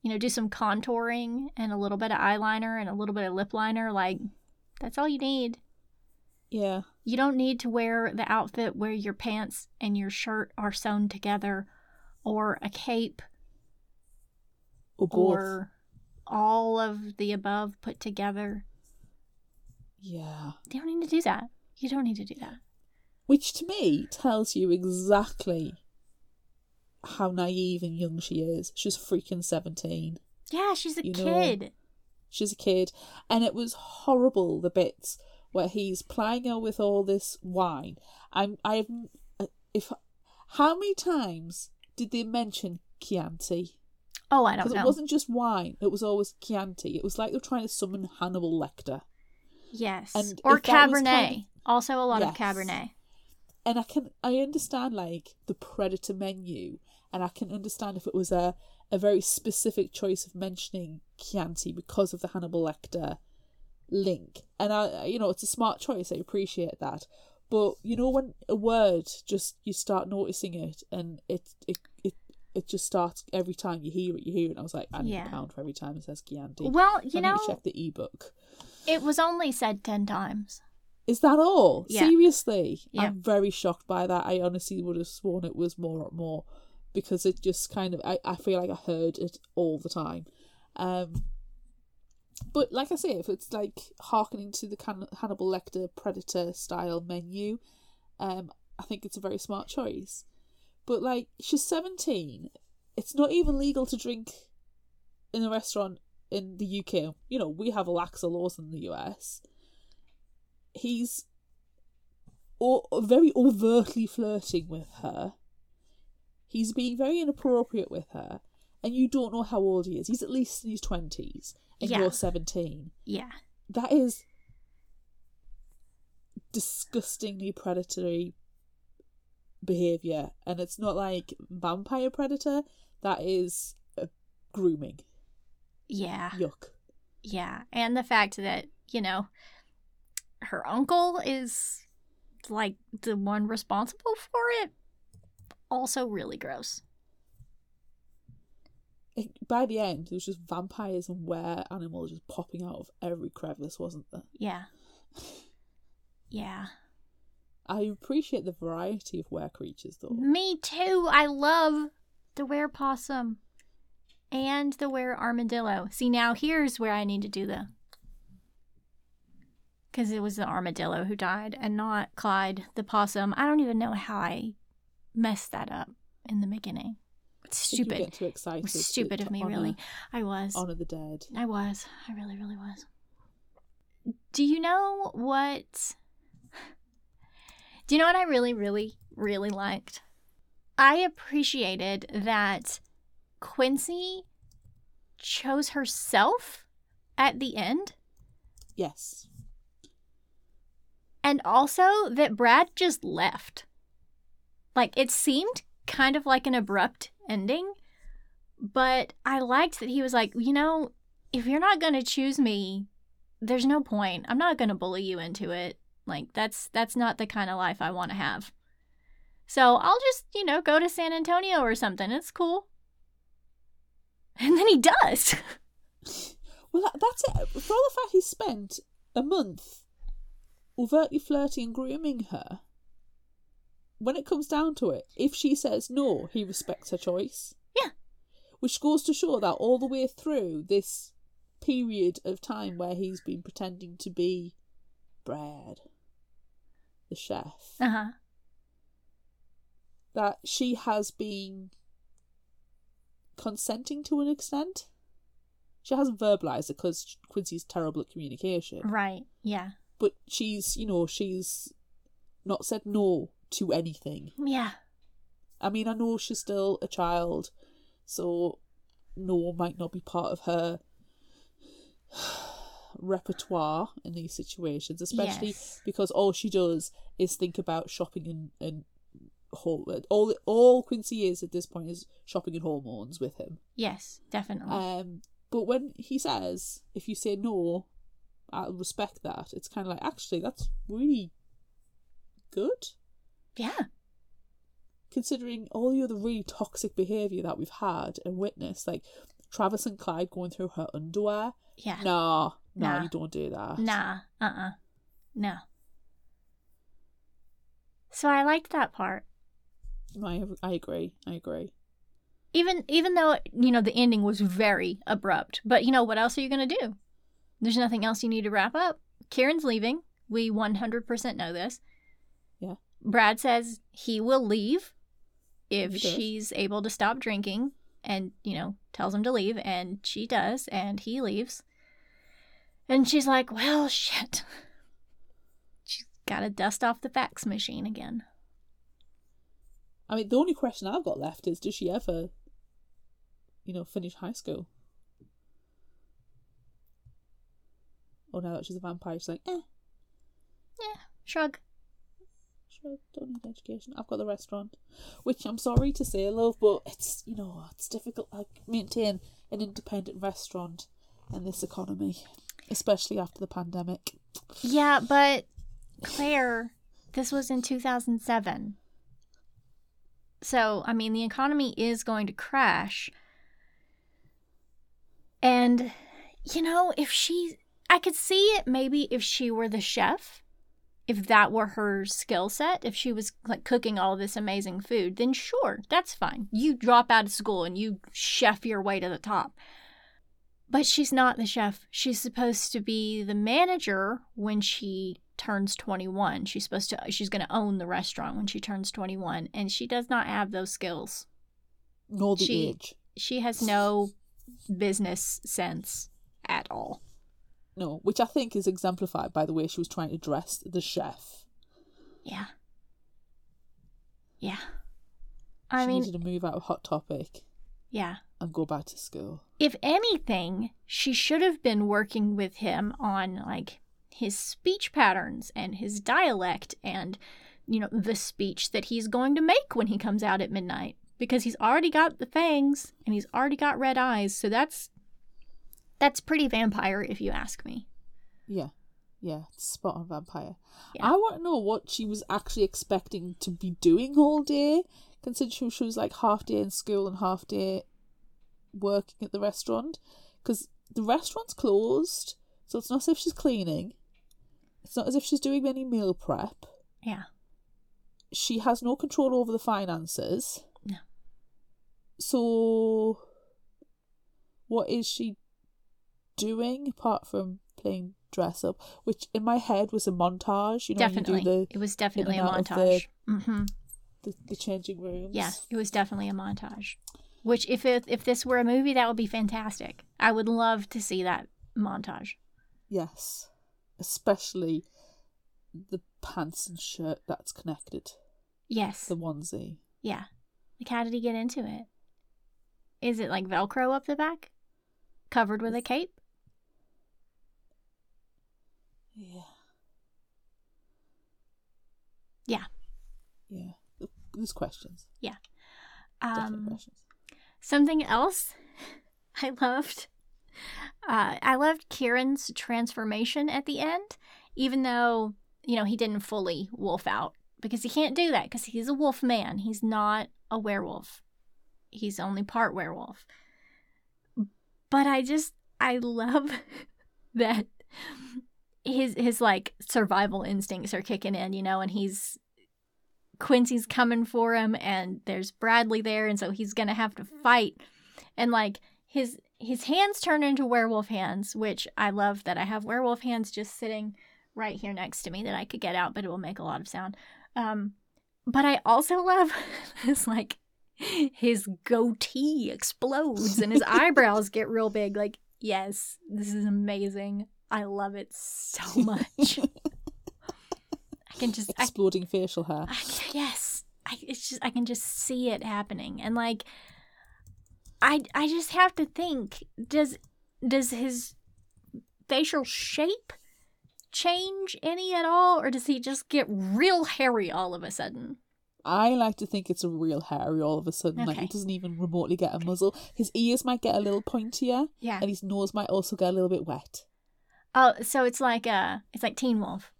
you know, do some contouring and a little bit of eyeliner and a little bit of lip liner, like, that's all you need. Yeah. You don't need to wear the outfit where your pants and your shirt are sewn together or a cape Or or all of the above put together. Yeah. You don't need to do that. You don't need to do that. Which to me tells you exactly how naive and young she is. She's freaking 17. Yeah, she's a You know- kid. She's a kid. And it was horrible, the bits where he's plying her with all this wine. I'm, I've, uh, if, how many times did they mention Chianti? Oh, I don't Because it wasn't just wine, it was always Chianti. It was like they're trying to summon Hannibal Lecter. yes. and or if that was Cabernet. kind of- Also a lot of Cabernet. and I can I understand like the predator menu, and I can understand if it was a a very specific choice of mentioning Chianti because of the Hannibal Lecter link, and I you know it's a smart choice. I appreciate that, but you know when a word just you start noticing it, and it it it. It just starts every time you hear it. You hear it. And I was like, I need Yeah. a pound for every time it says Chianti. Well, you need know, check the ebook. it was only said 10 times. Is that all? Yeah. Seriously? Yeah. I'm very shocked by that. I honestly would have sworn it was more more because it just kind of I, I feel like I heard it all the time. Um, but like I say, if it's like harkening to the can- Hannibal Lecter Predator style menu, um, I think it's a very smart choice. But like she's seventeen, it's not even legal to drink in a restaurant in the UK. You know, we have a laxer laws in the US. He's o- very overtly flirting with her. He's being very inappropriate with her, and you don't know how old he is. He's at least in his twenties, and Yeah. you're seventeen. Yeah. That is disgustingly predatory behavior, and it's not like vampire predator. That is uh, grooming. Yeah. Yuck. Yeah. And the fact that, you know, her uncle is like the one responsible for it, also really gross. It- by the end, there was just vampires and were animals just popping out of every crevice, wasn't there? Yeah. Yeah. I appreciate the variety of were creatures, though. Me too. I love the were possum and the were armadillo. See, now here's where I need to do the. Because it was the armadillo who died and not Clyde the possum. I don't even know how I messed that up in the beginning. It's stupid. get too It excited. was stupid to of me, honour- really. I was. Honor the dead. I was. I really, really was. Do you know what? Do you know what I really, really, really liked? I appreciated that Quincy chose herself at the end, Yes. and also that Brad just left. Like, it seemed kind of like an abrupt ending, but I liked that he was like, you know, if you're not going to choose me, there's no point. I'm not going to bully you into it. Like that's that's not the kind of life I want to have. So, I'll just, you know, go to San Antonio or something. It's cool. [laughs] And then he does. [laughs] Well, that, that's it. For all the fact he spent a month overtly flirting and grooming her, when it comes down to it, if she says no, he respects her choice. Yeah. Which goes to show that all the way through this period of time where he's been pretending to be Brad, the chef, Uh-huh. that she has been consenting to an extent. She hasn't verbalized it because Quincy's terrible at communication. Right. Yeah. But she's, you know, she's not said no to anything. Yeah. I mean, I know she's still a child, so no might not be part of her [sighs] repertoire in these situations, especially Yes. because all she does is think about shopping and and all all Quincy is at this point is shopping and hormones with him. Yes, definitely. Um, but when he says, if you say no, I'll respect that, it's kind of like, actually, that's really good. Yeah. Considering all the other really toxic behaviour that we've had and witnessed, like Travis and Clyde going through her underwear. Yeah. Nah, nah, Nah. you don't do that. Nah. Uh-uh. No. So I liked that part. I, I agree. I agree. Even even though, you know, the ending was very abrupt. But you know, what else are you gonna do? There's nothing else you need to wrap up. Karen's leaving. We 100% know this. Yeah. Brad says he will leave if she's able to stop drinking and, you know, tells him to leave. And she does. And he leaves. And she's like, well, [laughs] shit. She's got to dust off the fax machine again. I mean, the only question I've got left is, does she ever, you know, finish high school? Oh, now that she's a vampire, she's like, eh, Yeah. Shrug. Sure, don't need education. I've got the restaurant, which I'm sorry to say, love, but it's you know it's difficult to maintain an independent restaurant in this economy, especially after the pandemic. Yeah, but Claire, this was in 2007. So, I mean, the economy is going to crash. And, you know, if she, I could see it maybe if she were the chef if that were her skill set, if she was like cooking all this amazing food, then sure, that's fine. You drop out of school and you chef your way to the top. But she's not the chef. She's supposed to be the manager when she turns 21. She's supposed to she's going to own the restaurant when she turns 21 and she does not have those skills. Nor the She- age. She has no business sense at all. No, which I think is exemplified by the way she was trying to dress the chef. Yeah. Yeah. I she mean, needed to move out of Hot Topic yeah. and go back to school. If anything, she should have been working with him on like his speech patterns and his dialect and you know the speech that he's going to make when he comes out at midnight because he's already got the fangs and he's already got red eyes. So that's that's pretty vampire if you ask me. Yeah. Yeah, spot on vampire. Yeah. I want to know what she was actually expecting to be doing all day, considering she was like half day in school and half day working at the restaurant. Because the restaurant's closed, so it's not as if she's cleaning. It's not as if she's doing any meal prep. Yeah. She has no control over the finances. No. So, what is she doing apart from playing dress up? Which in my head was a montage. You know, definitely. you do the, it was definitely a of the- montage. hmm the the changing rooms. Yeah, it was definitely a montage. Which, if it, if this were a movie, that would be fantastic. I would love to see that montage. Yes, especially the pants and shirt that's connected. Yes. The onesie. Yeah. Like, how did he get into it? Is it like Velcro up the back? Covered with a cape? Yeah. Yeah. Yeah. There's questions. Yeah. Um, questions. something else [laughs] I loved. Uh, I loved Kieran's transformation at the end, even though, you know, he didn't fully wolf out because he can't do that because he's a wolf man. He's not a werewolf. He's only part werewolf. But I just, I love [laughs] that his his like survival instincts are kicking in, you know, and he's Quincy's coming for him and there's Bradley there and so he's going to have to fight and like his his hands turn into werewolf hands, which I love that I have werewolf hands just sitting right here next to me that I could get out but it will make a lot of sound. Um but I also love [laughs] his like his goatee explodes and his [laughs] eyebrows get real big like yes, this is amazing. I love it so [laughs] much. I can just I Exploding facial hair. I, yes, I, it's just I can just see it happening, and like, I I just have to think does does his facial shape change any at all, or does he just get real hairy all of a sudden? I like to think it's a real hairy all of a sudden. Like Okay. he doesn't even remotely get a muzzle. His ears might get a little pointier, Yeah. and his nose might also get a little bit wet. Oh, so it's like uh, it's like Teen Wolf.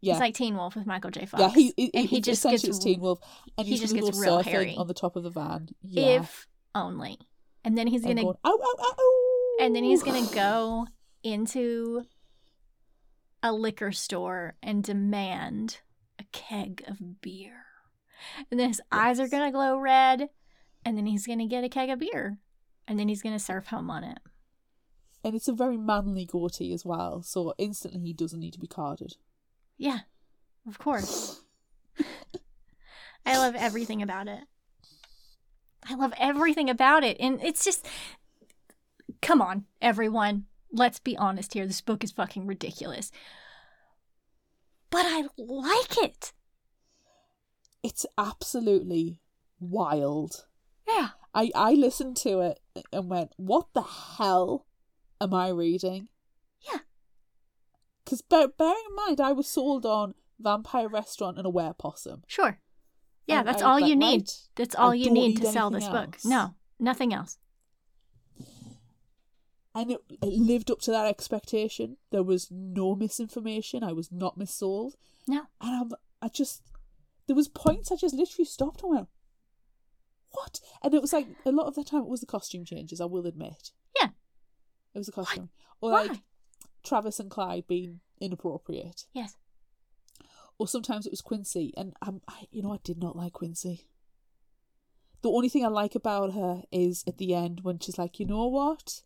Yeah. It's like Teen Wolf with Michael J. Fox. yeah, he, he, and he just gets it's Teen Wolf, and he he's just gets real hairy. on the top of the van. Yeah, if only, and then he's and gonna going, ow, ow, ow. And then he's going to go into a liquor store and demand a keg of beer. And then his eyes are going to glow red. And then he's going to get a keg of beer. And then he's going to surf home on it. And it's a very manly goatee as well. So instantly he doesn't need to be carded. Yeah, of course. [laughs] I love everything about it. I love everything about it. And it's just, come on, everyone. Let's be honest here. This book is fucking ridiculous. But I like it. It's absolutely wild. Yeah. I I listened to it and went, "What the hell am I reading?" Yeah. Because bear, bearing in mind, I was sold on vampire restaurant and a werepossum. Sure. Yeah, And that's I all like, you need. right, That's all I you need need to sell this anything book. No, nothing else. and it, it lived up to that expectation. There was no misinformation. I was not missold. No. And I'm, I just, there was points I just literally stopped and went, what? And it was like, a lot of the time it was the costume changes, I will admit. Yeah. It was a costume. Or Why? like Travis and Clyde being inappropriate. Yes. or sometimes it was Quincy. And um, I, you know, I did not like Quincy. The only thing I like about her is at the end when she's like, you know what?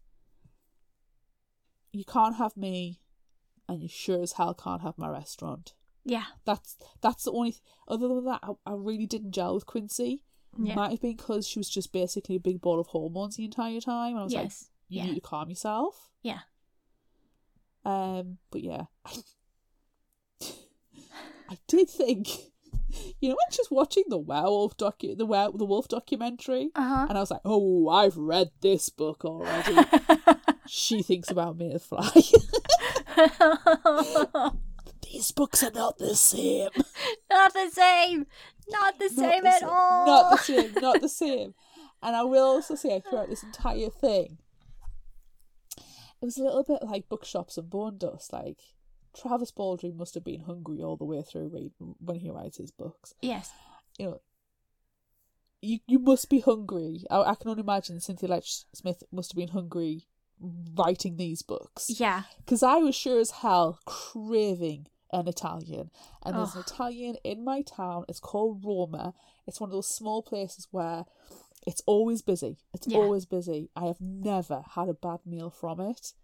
You can't have me, and you sure as hell can't have my restaurant. Yeah. That's that's the only. Th- other than that, I, I really didn't gel with Quincy. Yeah. Might have been because she was just basically a big ball of hormones the entire time. And I was like, yes. You yeah. need to calm yourself. Yeah. Um, but yeah, I did think, you know, when she's watching the werewolf docu, the were the wolf documentary, Uh and I was like, oh, I've read this book already. [laughs] she thinks about me as fly. [laughs] These books are not the same. Not the same. Not the Not same the at same. all. Not the same. Not the [laughs] same. And I will also say throughout this entire thing, it was a little bit like bookshops and bone dust. Like Travis Baldree must have been hungry all the way through read when he writes his books. Yes. You know, you you must be hungry. I, I can only imagine Cynthia Leitich Smith must have been hungry writing these books Yeah. because I was sure as hell craving an Italian. And there's an Italian in my town. It's called Roma. It's one of those small places where it's always busy. It's Yeah. always busy. I have never had a bad meal from it.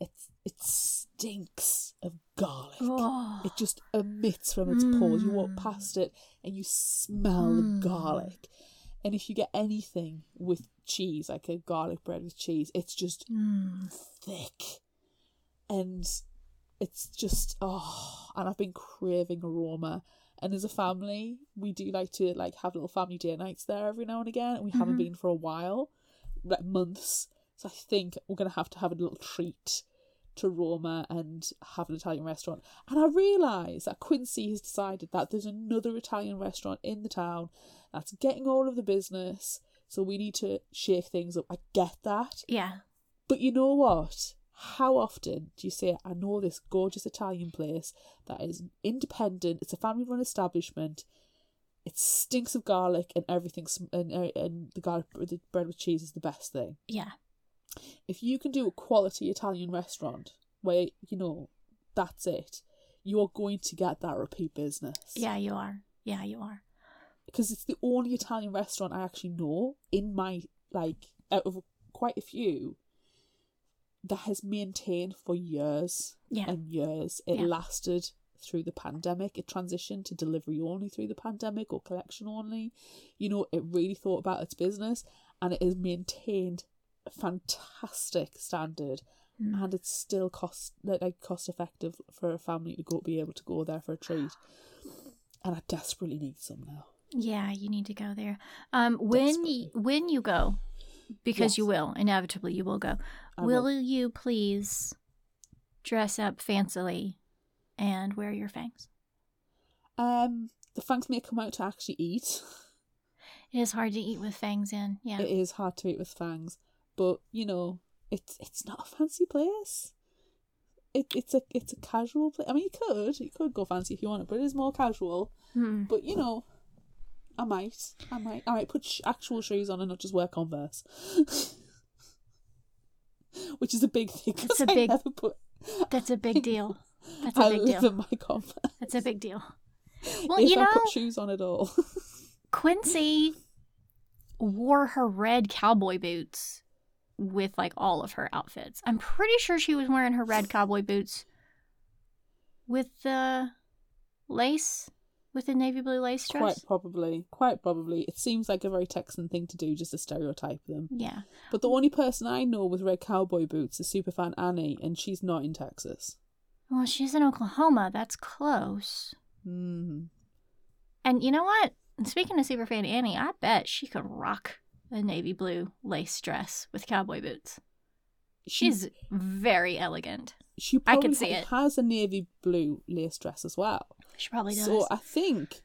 It's it stinks of garlic. Oh. It just emits from its pores. You walk Mm. past it and you smell Mm. the garlic. And if you get anything with cheese, like a garlic bread with cheese, it's just Mm. thick and it's just oh and i've been craving aroma and as a family we do like to like have little family day nights there every now and again and we haven't Mhm. been for a while like months so i think we're gonna have to have a little treat to Roma and have an Italian restaurant. And I realise that Quincy has decided that there's another Italian restaurant in the town that's getting all of the business. So we need to shake things up. I get that. Yeah. But you know what? How often do you say, I know this gorgeous Italian place that is independent, it's a family run establishment, it stinks of garlic and everything, and, uh, and the garlic the bread with cheese is the best thing. Yeah. If you can do a quality Italian restaurant where, you know, that's it, you are going to get that repeat business. Yeah, you are. Yeah, you are. Because it's the only Italian restaurant I actually know in my, like, out of quite a few that has maintained for years Yeah. and years. It Yeah. lasted through the pandemic. It transitioned to delivery only through the pandemic or collection only. You know, it really thought about its business and it has maintained a fantastic standard Mm. and it's still cost like cost effective for a family to go be able to go there for a treat. And I desperately need some now. Yeah, you need to go there. Um, when y- when you go, because you will inevitably, you will go. Will, will. you please dress up fancily and wear your fangs? Um, the fangs may come out to actually eat. It is hard to eat with fangs in. Yeah. It is hard to eat with fangs, but you know, it's it's not a fancy place. It it's a it's a casual place. I mean, you could you could go fancy if you wanted, but it is more casual. Hmm. But you know, I might I might I might put sh- actual shoes on and not just wear Converse. [laughs] Which is a big thing. It's a big- never put. [laughs] That's a big [laughs] deal. That's a I big deal. my Converse. That's a big deal. Well, if you I know, put shoes on at all. Quincy wore her red cowboy boots with like all of her outfits. I'm pretty sure she was wearing her red cowboy boots with the lace, with a navy blue lace dress. Quite probably. Quite probably. It seems like a very Texan thing to do just to stereotype them. Yeah. But the only person I know with red cowboy boots is superfan Annie, and she's not in Texas. Well, she's in Oklahoma. That's close. Mm. And you know what? Speaking of Superfan Annie, I bet she could rock a navy blue lace dress with cowboy boots. She, She's very elegant. she I can see it. has a navy blue lace dress as well. She probably does. So I think,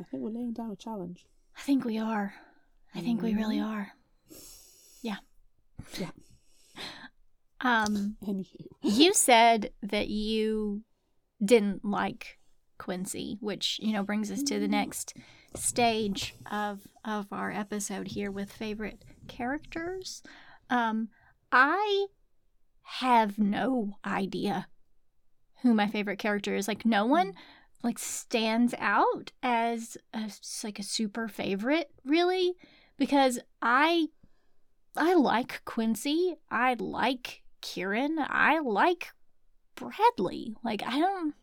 I think we're laying down a challenge. I think we are. I think we really are. Yeah. Yeah. [laughs] Um, Anywho, you [laughs] said that you didn't like Quincy, which you know brings us to the next stage of of our episode here with favorite characters. Um, I have no idea who my favorite character is. Like no one like stands out as a, like a super favorite really because I I like Quincy, I like Kieran, I like Bradley. Like I don't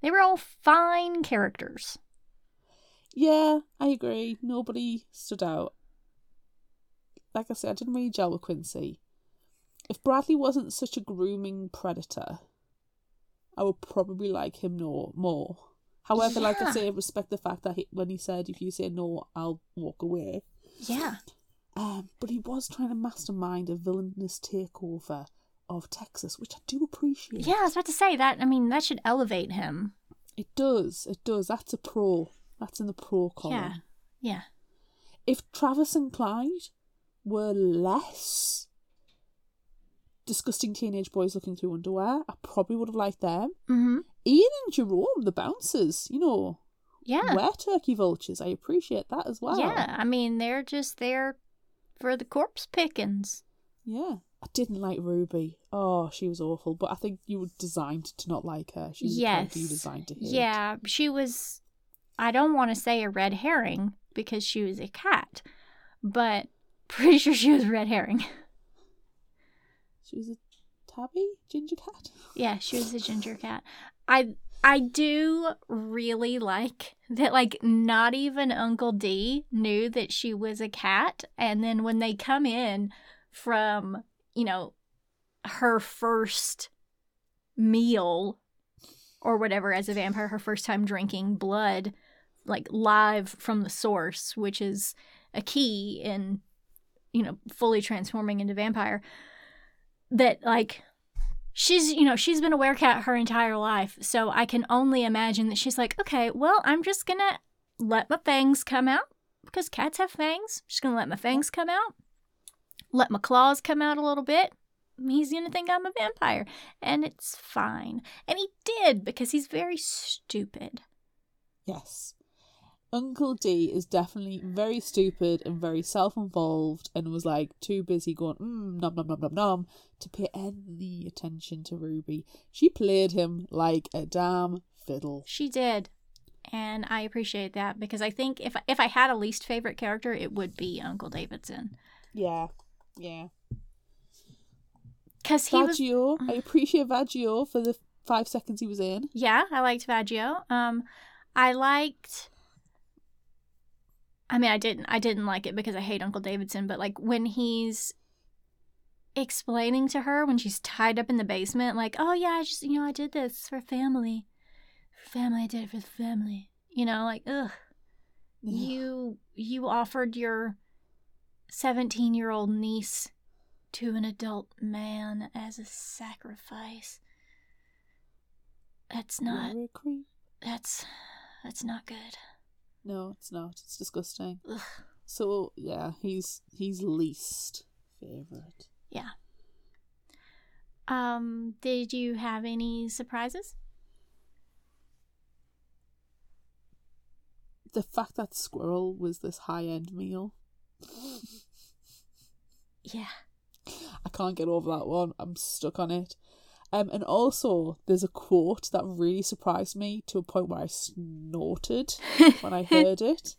they were all fine characters. Yeah, I agree. Nobody stood out. Like I said, I didn't really gel with Quincy. If Bradley wasn't such a grooming predator, I would probably like him no more. However, like I say, I respect the fact that he, when he said, "If you say no, I'll walk away," Yeah. um, but he was trying to mastermind a villainous takeover of Texas, which I do appreciate. Yeah, I was about to say that. I mean, that should elevate him. it does. It does. That's a pro. That's in the pro column. Yeah. Yeah. if Travis and Clyde were less disgusting teenage boys looking through underwear, I probably would have liked them. Mm-hmm. Ian and Jerome, the bouncers, you know, Yeah. were turkey vultures. I appreciate that as well. Yeah. I mean, they're just there for the corpse pickings. Yeah. I didn't like Ruby. Oh, she was awful. But I think you were designed to not like her. She's the character you designed to hate. Yeah. She was, I don't want to say a red herring because she was a cat, but [laughs] pretty sure she was a red herring. She was a tabby ginger cat. [laughs] Yeah, she was a ginger cat. I I do really like that like not even Uncle D knew that she was a cat and then when they come in from, you know, her first meal or whatever as a vampire, her first time drinking blood like live from the source, which is a key in you know, fully transforming into vampire that like she's you know she's been a werecat her entire life so i can only imagine that she's like okay well i'm just gonna let my fangs come out because cats have fangs. I'm just gonna let my fangs come out let my claws come out a little bit. He's gonna think i'm a vampire and it's fine. And he did because he's very stupid. Yes. Uncle D is definitely very stupid and very self involved and was like too busy going, mm, nom nom nom nom nom, to pay any attention to Ruby. She played him like a damn fiddle. she did and i appreciate that because i think if if i had a least favorite character it would be uncle davidson Yeah. Yeah. because he was Vaggio, I appreciate Vaggio for the five seconds he was in. Yeah, I liked Vaggio. Um, I liked. I mean, I didn't. I didn't like it because I hate Uncle Davidson. But like when he's explaining to her when she's tied up in the basement, like, "Oh yeah, I just you know I did this for family, for family. I did it for the family." You know, like, ugh, you you offered your seventeen year old niece to an adult man as a sacrifice. That's not You're a creep. that's that's not good. No, it's not. It's disgusting. So yeah, he's he's least favorite. Yeah. Um, did you have any surprises? The fact that squirrel was this high end meal, [laughs] Yeah. I can't get over that one. I'm stuck on it. Um, and also there's a quote that really surprised me to a point where I snorted when I heard it.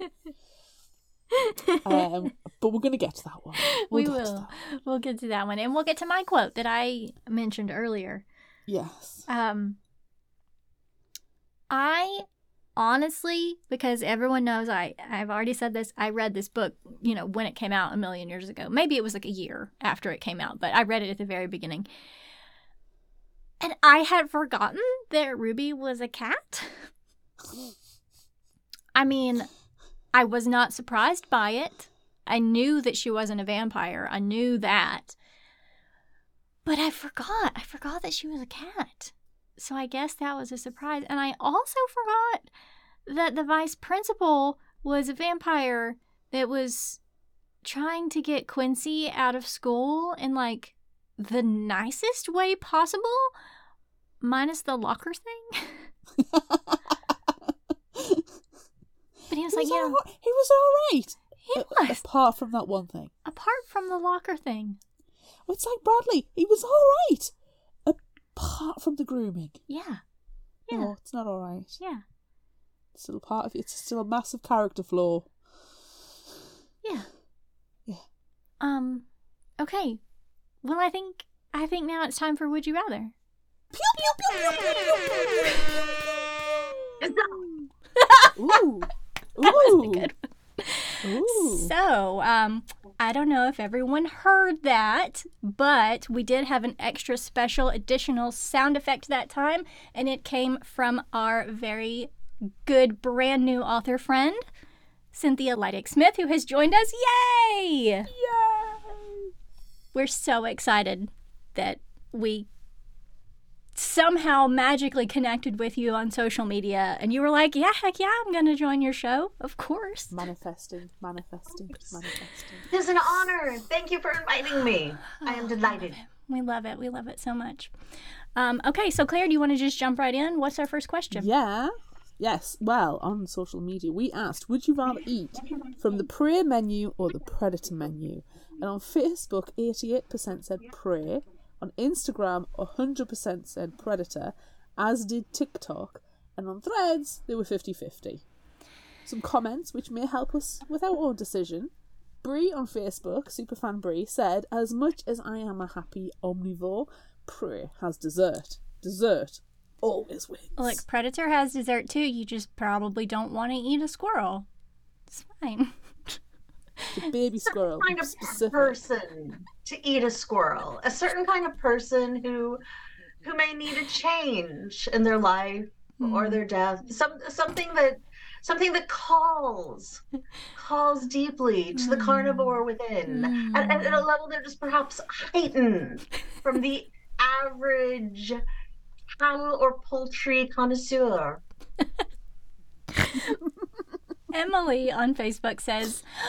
Um, [laughs] but we're gonna get to that one. we We'll get to will. that. We'll get to that one, and we'll get to my quote that I mentioned earlier. Yes. Um, I honestly, because everyone knows I, I've already said this. I read this book, you know, when it came out a million years ago. Maybe it was like a year after it came out, but I read it at the very beginning. And I had forgotten that Ruby was a cat. I mean, I was not surprised by it. I knew that she wasn't a vampire. I knew that. But I forgot. I forgot that she was a cat. So I guess that was a surprise. And I also forgot that the vice principal was a vampire that was trying to get Quincy out of school in like the nicest way possible, minus the locker thing. [laughs] But he was he, like, was yeah, right. he was all right. he A- was. Apart from that one thing. Apart from the locker thing. It's like Bradley. He was all right. Apart from the grooming. Yeah. Yeah. No, it's not all right. Yeah. It's still a part of it. It's still a massive character flaw. Yeah. Yeah. Um. Okay. Well, I think I think now it's time for Would You Rather. Pew pew pew pew pew pew pew. Ooh. That was Ooh. a good Ooh. So, um, I don't know if everyone heard that, but we did have an extra special additional sound effect that time, and it came from our very good brand new author friend, Cynthia Leitich Smith, who has joined us. Yay! Yay. We're so excited that we somehow magically connected with you on social media, and you were like, "Yeah, heck yeah, I'm gonna join your show, of course." Manifesting, manifesting, manifesting. It is an honor. Thank you for inviting me. [sighs] I am delighted. We love it. We love it so much. Um, okay, so Claire, do you want to just jump right in? What's our first question? Yeah. Yes. Well, on social media, we asked, would you rather eat from the prey menu or the predator menu? And on Facebook, 88% said prey. On Instagram, 100% said predator, as did TikTok. And on threads, they were 50 50. Some comments which may help us with our own decision. Brie on Facebook, superfan Brie, said, As much as I am a happy omnivore, prey has dessert. Dessert always wins. Look, Predator has dessert too. You just probably don't want to eat a squirrel. It's fine. [laughs] The baby squirrel. kind of specific. person to eat a squirrel. A certain kind of person who who may need a change in their life or hmm. their death. Some something that something that calls calls deeply to the carnivore hmm. within. At, hmm. at, at a level that is perhaps heightened from the average cattle or poultry connoisseur. [laughs] Emily on Facebook says, [gasps]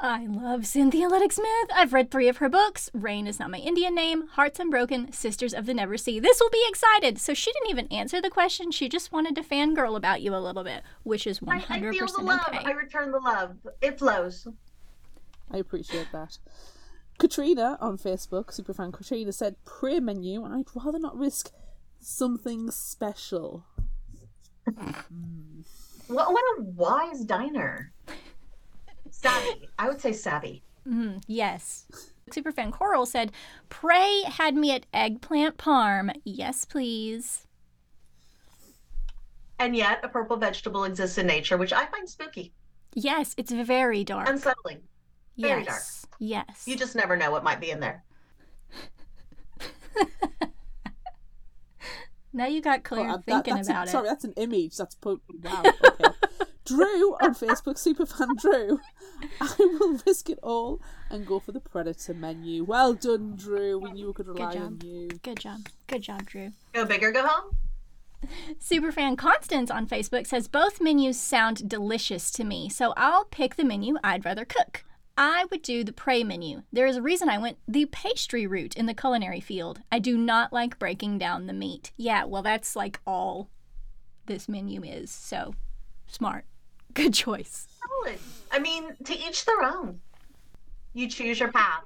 I love Cynthia Leitich Smith. I've read three of her books. Rain is not my Indian name. Hearts Unbroken, Sisters of the Never Sea. This will be excited. So she didn't even answer the question. She just wanted to fangirl about you a little bit, which is 100% I, I feel the love. okay. I return the love. It flows. I appreciate that. Katrina on Facebook, superfan Katrina, said prayer menu. I'd rather not risk something special. [laughs] Hmm. What, what a wise diner. Savvy. I would say savvy. Mm, yes. Superfan Coral said, Prey had me at eggplant parm. Yes, please. And yet, a purple vegetable exists in nature, which I find spooky, Yes, it's very dark. unsettling. very yes. Yes. You just never know what might be in there. [laughs] now you got Claire that- thinking a- about it. Sorry, that's an image. That's po- wow. Okay. [laughs] Drew on Facebook, superfan Drew. I will risk it all and go for the predator menu. Well done, Drew. We knew we could rely on job. you. Good job. Good job, Drew. Go big or go home. Superfan Constance on Facebook says both menus sound delicious to me, so I'll pick the menu I'd rather cook. I would do the prey menu. There is a reason I went the pastry route in the culinary field. I do not like breaking down the meat. Yeah, well, that's like all this menu is, so smart. [laughs] Good choice. Solid. I mean, to each their own. You choose your path.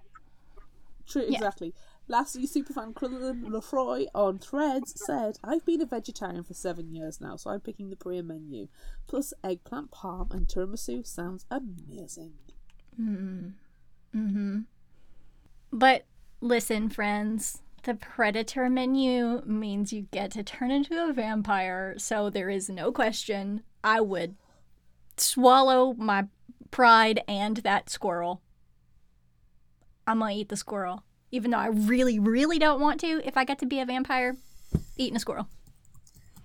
True, Yeah. exactly. Lastly, superfan Crillon Lefroy on Threads said, I've been a vegetarian for seven years now, so I'm picking the prayer menu. Plus, eggplant parm and tiramisu sounds amazing. Mm-hmm. But listen, friends, the predator menu means you get to turn into a vampire, so there is no question I would swallow my pride and that squirrel. I'm gonna eat the squirrel. Even though I really, really don't want to, if I get to be a vampire, eating a squirrel.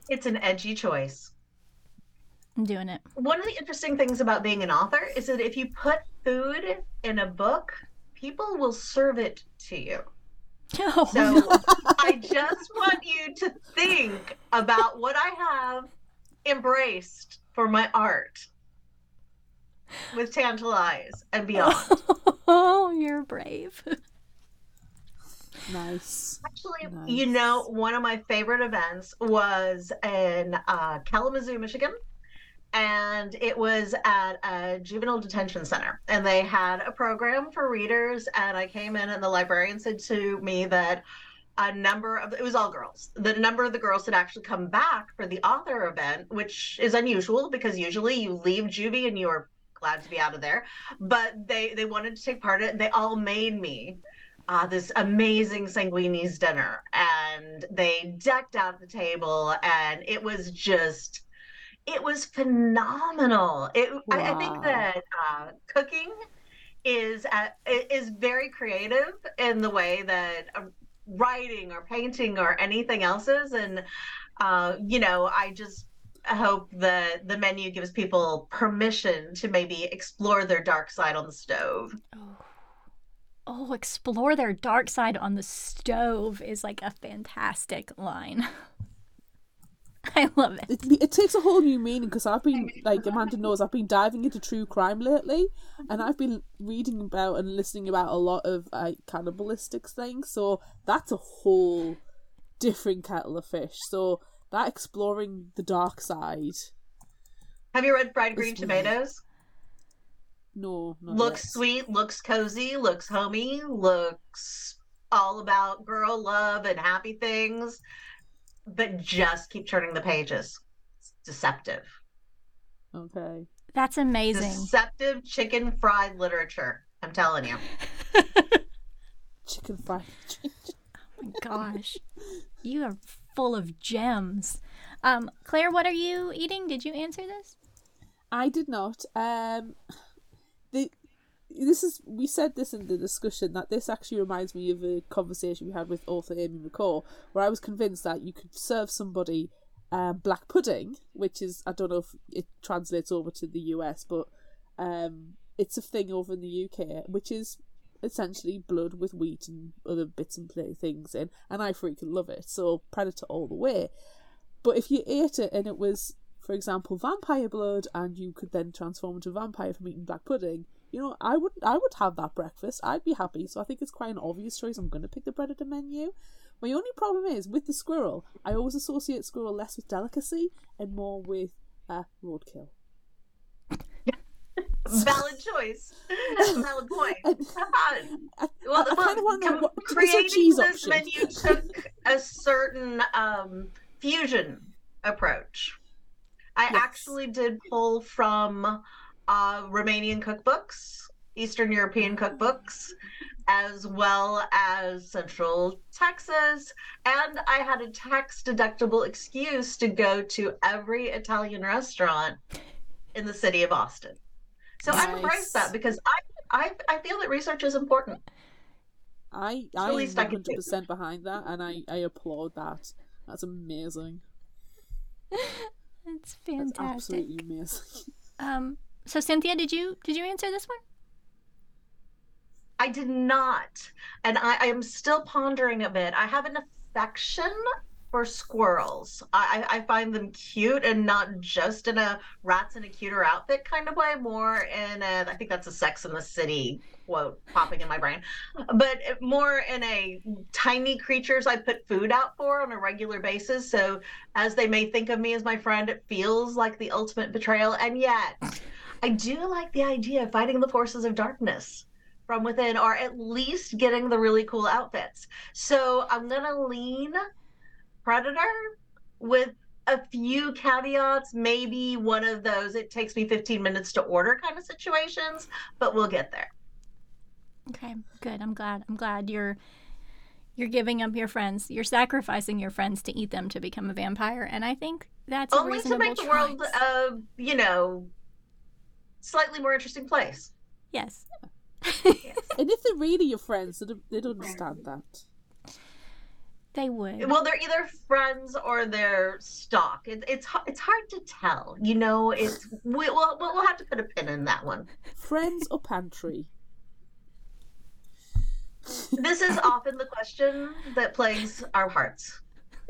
It's an edgy choice. I'm doing it. One of the interesting things about being an author is that if you put food in a book, people will serve it to you. Oh, [laughs] So I just want you to think about what I have embraced for my art with Tantalize and beyond. oh, you're brave. Nice. Actually, Nice. you know, one of my favorite events was in uh, Kalamazoo, Michigan. And it was at a juvenile detention center. And they had a program for readers. And I came in, and the librarian said to me that a number of it was all girls. The number of the girls had actually come back for the author event, which is unusual because usually you leave juvie and you are glad to be out of there. But they they wanted to take part in it. They all made me uh, this amazing Sanguini's dinner, and they decked out the table, and it was just it was phenomenal. It I, I think that uh, cooking is at, is very creative in the way that uh, writing or painting or anything else is, and uh, you know, I just hope that the menu gives people permission to maybe explore their dark side on the stove. Oh. oh, explore their dark side on the stove is like a fantastic line. [laughs] [laughs] I love it. It, it takes a whole new meaning because I've been [laughs] like Amanda knows I've been diving into true crime lately, and I've been reading about and listening about a lot of like cannibalistic things. So that's a whole different kettle of fish. So that exploring the dark side, Have you read Fried Green Tomatoes? no, not looks yet. sweet, looks cozy, looks homey, looks all about girl love and happy things, but just keep turning the pages. It's deceptive. Okay, That's amazing. Deceptive chicken fried literature. I'm telling you. [laughs] chicken fried. Oh my gosh. You are full of gems. Um, Claire, what are you eating? Did you answer this? I did not. Um, the this is we said this in the discussion that this actually reminds me of a conversation we had with author Amy McCaw, where I was convinced that you could serve somebody um, black pudding, which is I don't know if it translates over to the US, but um, it's a thing over in the UK, which is essentially blood with wheat and other bits and things in, and I freaking love it. So predator all the way. But if you ate it and it was, for example, vampire blood, and you could then transform into vampire from eating black pudding, you know, I would I would have that breakfast. I'd be happy. So I think it's quite an obvious choice. I'm going to pick the predator menu. My only problem is with the squirrel. I always associate squirrel less with delicacy and more with uh, roadkill. [laughs] Valid choice. [laughs] Valid point. [laughs] I, well, I well, kind of want to what a creating cheese this option. menu took a certain um, fusion approach. I Yes. actually did pull from uh, Romanian cookbooks, Eastern European cookbooks, as well as Central Texas, and I had a tax deductible excuse to go to every Italian restaurant in the city of Austin. So I've Nice. embraced that because I, I I feel that research is important. I the I am least I one could do. hundred percent behind that, and I I applaud that. That's amazing. [laughs] That's fantastic. That's absolutely amazing. Um, so Cynthia, did you did you answer this one? I did not. And I, I am still pondering a bit. I have an affection for squirrels. I, I find them cute and not just in a rats in a cuter outfit kind of way, more in a, I think that's a Sex in the City quote popping in my brain, but more in a tiny creatures I put food out for on a regular basis. So as they may think of me as my friend, it feels like the ultimate betrayal. And yet, I do like the idea of fighting the forces of darkness from within, or at least getting the really cool outfits. So I'm gonna lean Predator with a few caveats, maybe one of those it takes me 15 minutes to order kind of situations, but we'll get there. Okay, good. I'm glad. I'm glad you're you're giving up your friends. You're sacrificing your friends to eat them to become a vampire, and I think that's a Only to make the world, uh, you know, slightly more interesting place. yes. [laughs] and if they're really your friends, they'd, they'd understand that. They would. Well, they're either friends or they're stock. It, it's it's hard to tell. You know, it's we, we'll we'll have to put a pin in that one. Friends or pantry? This is often the question that plagues our hearts. [laughs]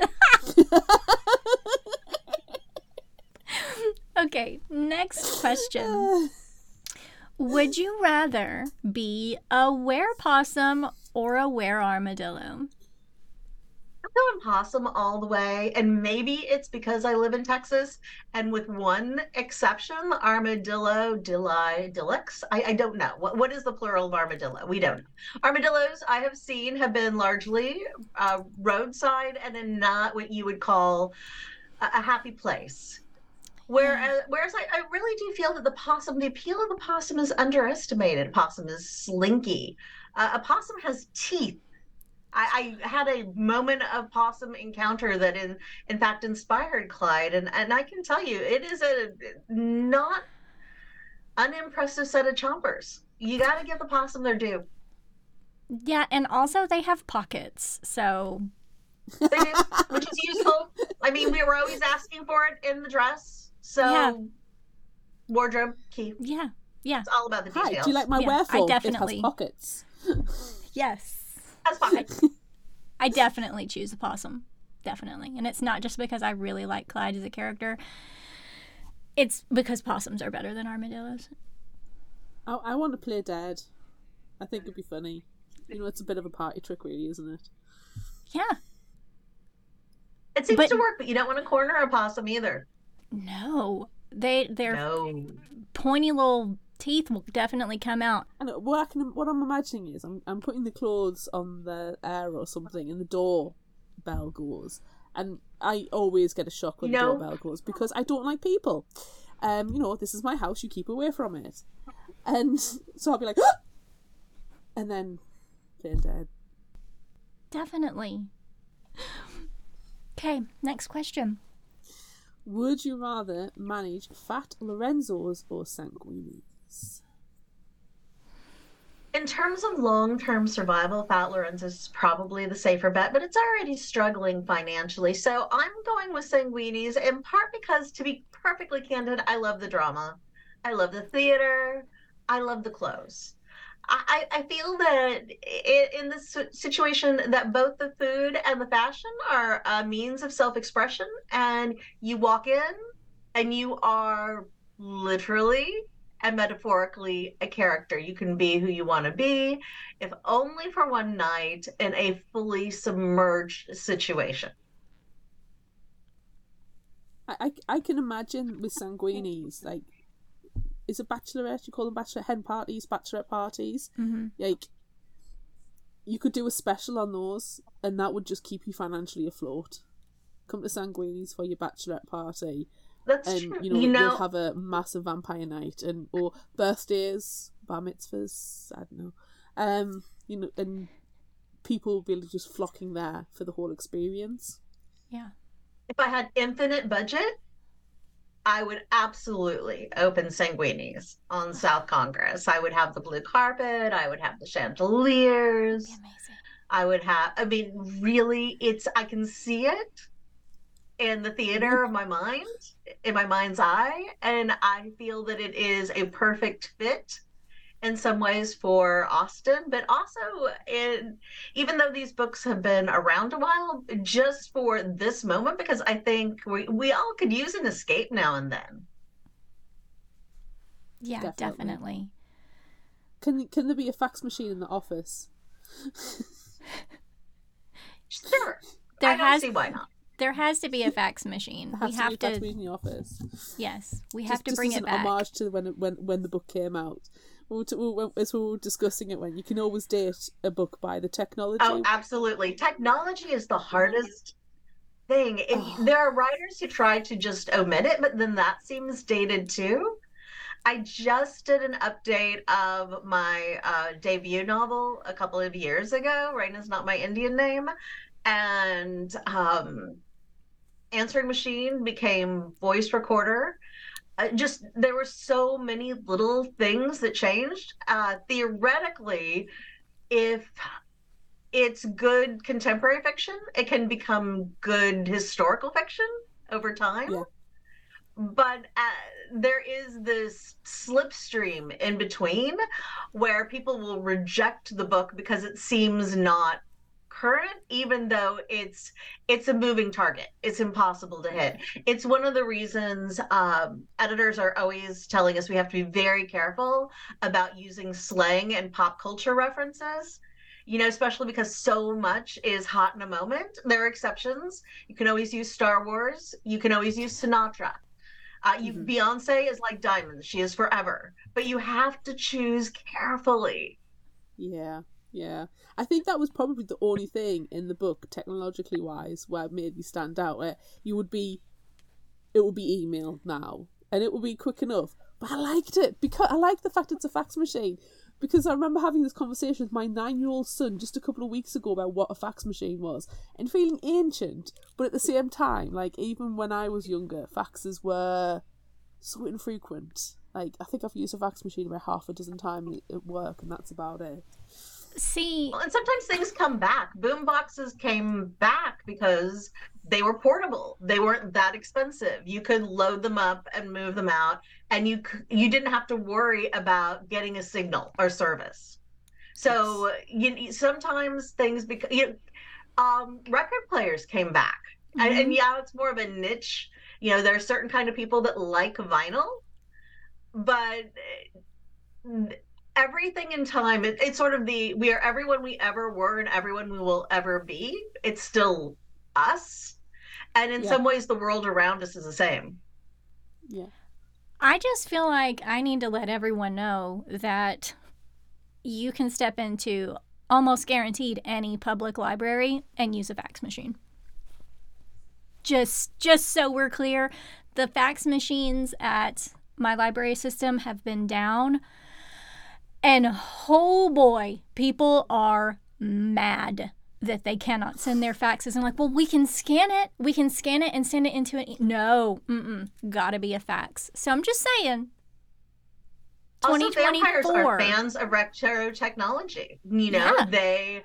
Okay, next question. [sighs] Would you rather be a were possum or a were armadillo? I'm going possum all the way, and maybe it's because I live in Texas, and with one exception, armadillo, dilli, dillix. I, I don't know what what is the plural of armadillo. We don't know. Armadillos I have seen have been largely uh, roadside and in not what you would call a, a happy place. Whereas, whereas I, I really do feel that the possum, the appeal of the possum is underestimated. Possum is slinky. Uh, a possum has teeth I, I, had a moment of possum encounter that in in fact inspired Clyde and, and I can tell you it is a not unimpressive set of chompers. You gotta give the possum their due. Yeah, and also they have pockets, so do, which is useful. I mean, we were always asking for it in the dress, so yeah. wardrobe key. Yeah, yeah. It's all about the details. Hi, do you like my yeah, wearful? I definitely it has pockets. yes. That's fine. I definitely choose a possum. Definitely. And it's not just because I really like Clyde as a character. It's because possums are better than armadillos. I, I want to play dead. I think it'd be funny. You know, it's a bit of a party trick, really, isn't it? Yeah. It seems but, to work, but you don't want to corner a possum either. No. They they're no. pointy little teeth will definitely come out. And what I can, what I'm imagining is I'm, I'm putting the clothes on the air or something, and the door bell goes, and I always get a shock when the doorbell goes because I don't like people. Um, you know, this is my house. You keep away from it, and [laughs] so I'll be like, ah! and then play dead. Definitely. Okay, next question. Would you rather manage fat Lorenzos or Sanguini? In terms of long term survival, Fat Lorenzo is probably the safer bet, but it's already struggling financially. So I'm going with Sanguini's in part because, to be perfectly candid, I love the drama. I love the theater. I love the clothes. I, I feel that in this situation that both the food and the fashion are a means of self-expression and you walk in and you are literally and metaphorically a character. You can be who you want to be, if only for one night in a fully submerged situation. I, I, I can imagine with Sanguini's, like, is a bachelorette, you call them bachelor hen parties, bachelorette parties. Mm-hmm. Like, you could do a special on those, and that would just keep you financially afloat. Come to Sanguini's for your bachelorette party that's and true. you know, you know you'll have a massive vampire night and or birthdays, bar mitzvahs, I don't know. Um, you know, and people will be just flocking there for the whole experience. Yeah. If I had infinite budget, I would absolutely open Sanguini's on South Congress. I would have the blue carpet. I would have the chandeliers. amazing. I would have. I mean, really, it's. I can see it in the theater of my mind, in my mind's eye, and I feel that it is a perfect fit in some ways for Austin, but also in even though these books have been around a while, just for this moment, because I think we, we all could use an escape now and then. Yeah, definitely. definitely. Can can there be a fax machine in the office? sure. [laughs] There I has, see why not. There has to be a fax machine. we have to. in the office. Yes, we just, have to bring it back. homage to when when when the book came out. As we were discussing it, when you can always date a book by the technology. Oh, absolutely! Technology is the hardest thing. Oh. There are writers who try to just omit it, but then that seems dated too. I just did an update of my uh, debut novel a couple of years ago. Rain is not my Indian name, and um, answering machine became voice recorder. Uh, just there were so many little things that changed. Uh, theoretically, if it's good contemporary fiction, it can become good historical fiction over time. Yeah. But uh, there is this slipstream in between where people will reject the book because it seems not current even though it's it's a moving target it's impossible to hit it's one of the reasons um, editors are always telling us we have to be very careful about using slang and pop culture references you know, especially because so much is hot in a moment. There are exceptions. You can always use Star Wars. You can always use Sinatra. Uh, you Mhm. Beyonce is like diamonds; she is forever. But you have to choose carefully. Yeah, yeah. I think that was probably the only thing in the book, technologically wise, where it made me stand out. Where you would be, it would be email now, and it would be quick enough. But I liked it because I like the fact it's a fax machine. Because I remember having this conversation with my nine-year-old son just a couple of weeks ago about what a fax machine was, and feeling ancient, but at the same time, like even when I was younger, faxes were so infrequent. Like I think I've used a fax machine about half a dozen times at work, and that's about it. See, Well, and sometimes things come back. Boom boxes came back because they were portable. They weren't that expensive. You could load them up and move them out, and you you didn't have to worry about getting a signal or service. So you sometimes things become you know, um, record players came back, and, and yeah, it's more of a niche. You know, there are certain kind of people that like vinyl, but uh, everything in time it, it's sort of the we are everyone we ever were and everyone we will ever be it's still us and in Yeah. some ways the world around us is the same Yeah. I just feel like I need to let everyone know that you can step into almost guaranteed any public library and use a fax machine. Just just so we're clear, the fax machines at my library system have been down and oh boy, people are mad that they cannot send their faxes. I'm like, well, we can scan it. We can scan it and send it into an. E-. No, mm-mm, gotta be a fax. So I'm just saying. also vampires 2024. are fans of retro technology you know Yeah. they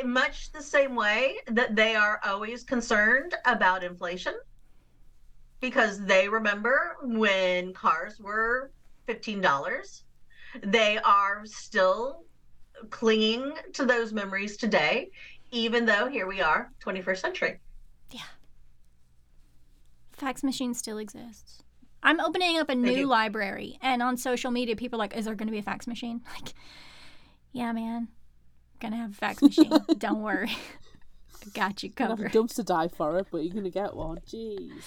in much the same way that they are always concerned about inflation because they remember when cars were $15 they are still clinging to those memories today even though here we are 21st century Yeah. Fax machine still exists. I'm opening up a new do. library, and on social media, people are like, "Is there going to be a fax machine?" [laughs] Like, yeah, man, gonna have a fax [laughs] machine. Don't worry, [laughs] I got you Gonna have a dumpster dive for it, but you're gonna get one. Jeez.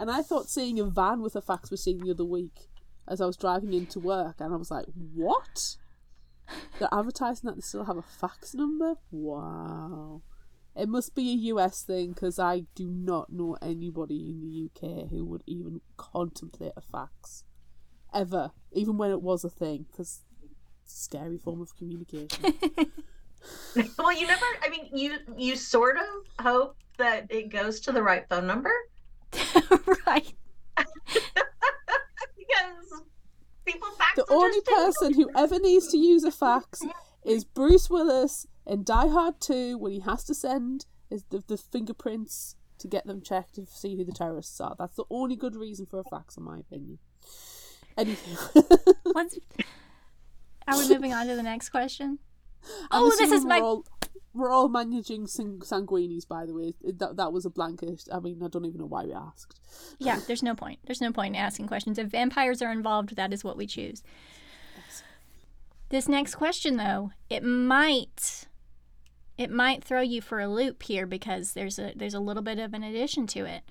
And I thought seeing a van with a fax machine the other week as I was driving into work, and I was like, "What? They're advertising that they still have a fax number? Wow." It must be a US thing because I do not know anybody in the UK who would even contemplate a fax ever, even when it was a thing, because it's a scary form of communication. [laughs] [laughs] well you never i mean you you sort of hope that it goes to the right phone number [laughs] right? Because people fax The it only just person who ever needs to use a fax is Bruce Willis in Die Hard 2 when he has to send his, the, the fingerprints to get them checked to see who the terrorists are. That's the only good reason for a fax, in my opinion. Anything. Let's. Are we moving on to the next question? I'm Oh, this is my- We're all, we're all managing sang- Sanguini's, by the way. That, that was a blanket. I mean, I don't even know why we asked. Yeah, there's no point. There's no point in asking questions. If vampires are involved, that is what we choose. This next question, though, it might it might throw you for a loop here because there's a there's a little bit of an addition to it.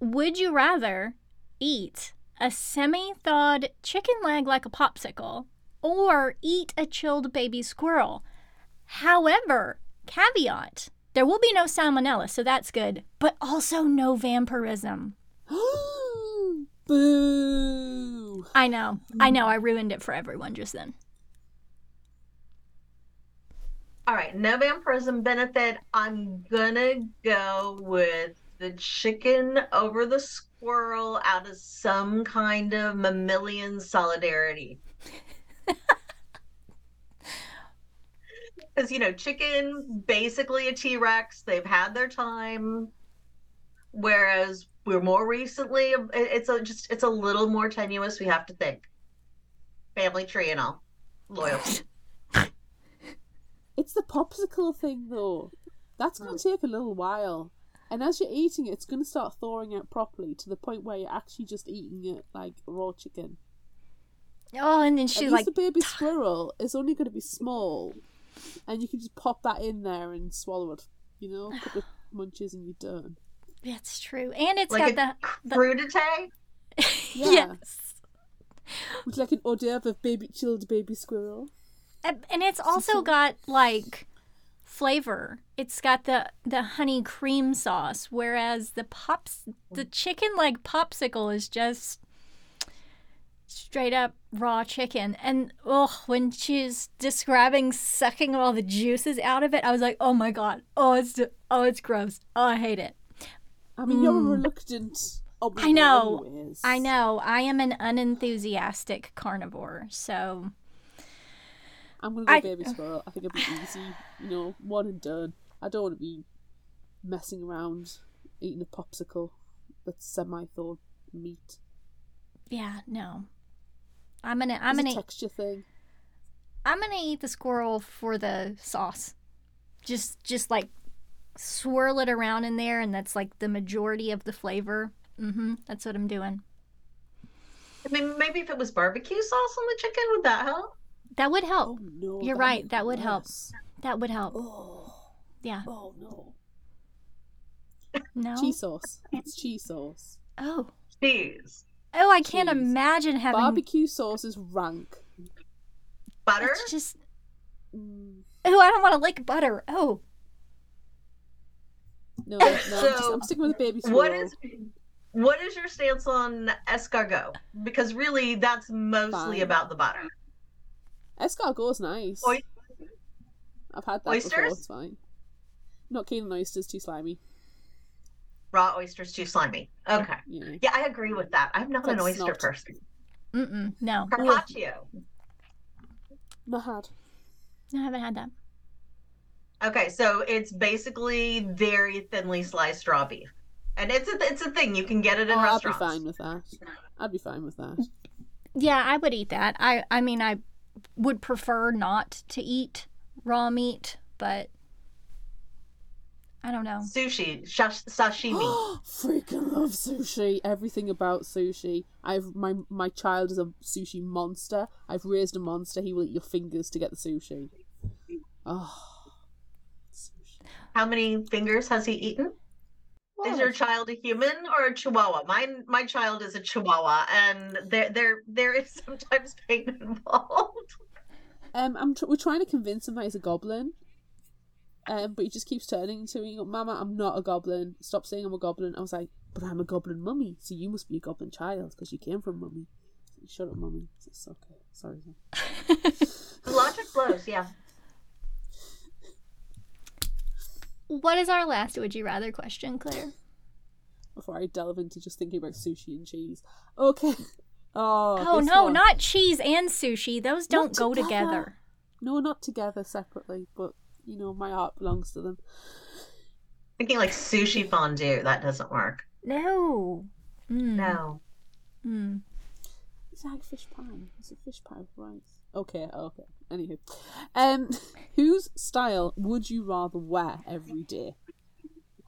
Would you rather eat a semi-thawed chicken leg like a popsicle or eat a chilled baby squirrel? However, caveat, there will be no salmonella, so that's good, but also no vampirism. [gasps] Boo! I know. I know. I ruined it for everyone just then. all right no vampirism benefit i'm gonna go with the chicken over the squirrel out of some kind of mammalian solidarity because you know chicken basically a t-rex they've had their time. Whereas we're more recently um, it's a just it's a little more tenuous we have to think. Family tree and all. Loyalty [laughs] It's the popsicle thing, though. That's going to mm. take a little while. And as you're eating it, it's going to start thawing out properly to the point where you're actually just eating it like raw chicken. Oh, and then At she's least like, the baby squirrel is only going to be small, and you can just pop that in there and swallow it. You know, a [sighs] couple of munches and you're done. That's true. And it's Like got a the, crudité. [laughs] Yeah. yes. With like an hors d'oeuvre of baby chilled baby squirrel. And and it's also got like flavor. It's got the the honey cream sauce, whereas the pops the mm. chicken like popsicle is just straight up raw chicken. And oh, when she's describing sucking all the juices out of it, I was like, oh my god, oh it's oh it's gross, oh I hate it. I mean, you're mm. reluctant. I know. anyways. I know I am an unenthusiastic carnivore, so I'm gonna go I- baby squirrel. I think it'll be [sighs] easy. You know, one and done. I don't want to be messing around eating a popsicle that's semi-thawed meat. yeah, no. I'm gonna I'm It's gonna a texture thing. I'm gonna eat the squirrel for the sauce. Just just like swirl it around in there, and that's like the majority of the flavor. Mm-hmm. That's what I'm doing. I mean, maybe if it was barbecue sauce on the chicken, would that help? That would help. Oh no! You're that'd right, that it would help. That would help. Oh, Yeah. oh no! No. Cheese sauce. It's cheese sauce. Oh. Cheese, Oh, I can't Cheese. imagine having. Barbecue sauce is rank. butter. It's just. Mm, Oh, I don't want to lick butter. Oh. no, [laughs] no. I'm, just, I'm sticking with the baby squirrel. What is what is your stance on escargot? Because really, that's mostly Fine. about the butter. Escargot is nice? Oy- I've had that before. Oysters? It's fine. Not keen on oysters. Too slimy. Raw oysters too slimy. Okay. Yeah. Yeah, I agree with that. I'm not It's an oyster snot. person. Mm-mm. No. Carpaccio. Not had. I haven't had that. Okay, so it's basically very thinly sliced raw beef, and it's a it's a thing you can get it in Oh, I'd be fine with that. I'd be fine with that. Yeah, I would eat that. I I mean, I would prefer not to eat raw meat, but I don't know. Sushi, shash, sashimi. [gasps] Freaking love sushi. Everything about sushi. I've my my child is a sushi monster. I've raised a monster. He will eat your fingers to get the sushi. [sighs] Oh. Sushi. How many fingers has he eaten? Is your child a human or a chihuahua? Mine, my child is a chihuahua, and there, there, there is [laughs] sometimes pain involved. Um, I'm tr- we're trying to convince him that he's a goblin. Um, but he just keeps turning to me, Mama, I'm not a goblin. Stop saying I'm a goblin. I was like, but I'm a goblin mummy, so you must be a goblin child because you came from mummy. Shut up, mummy. It's okay. Sorry. The logic blows, yeah. What is our last would you rather question, Claire? Before I delve into just thinking about sushi and cheese. Okay. [laughs] Oh. Oh, no, one. not cheese and sushi. Those don't go together. together. No, not together, separately. But you know, my heart belongs to them. Thinking like sushi fondue, that doesn't work. No. Mm. No. Mm. It's like fish pie. It's a fish pie with rice. Okay, okay. Anywho, um, [laughs] whose style would you rather wear every day?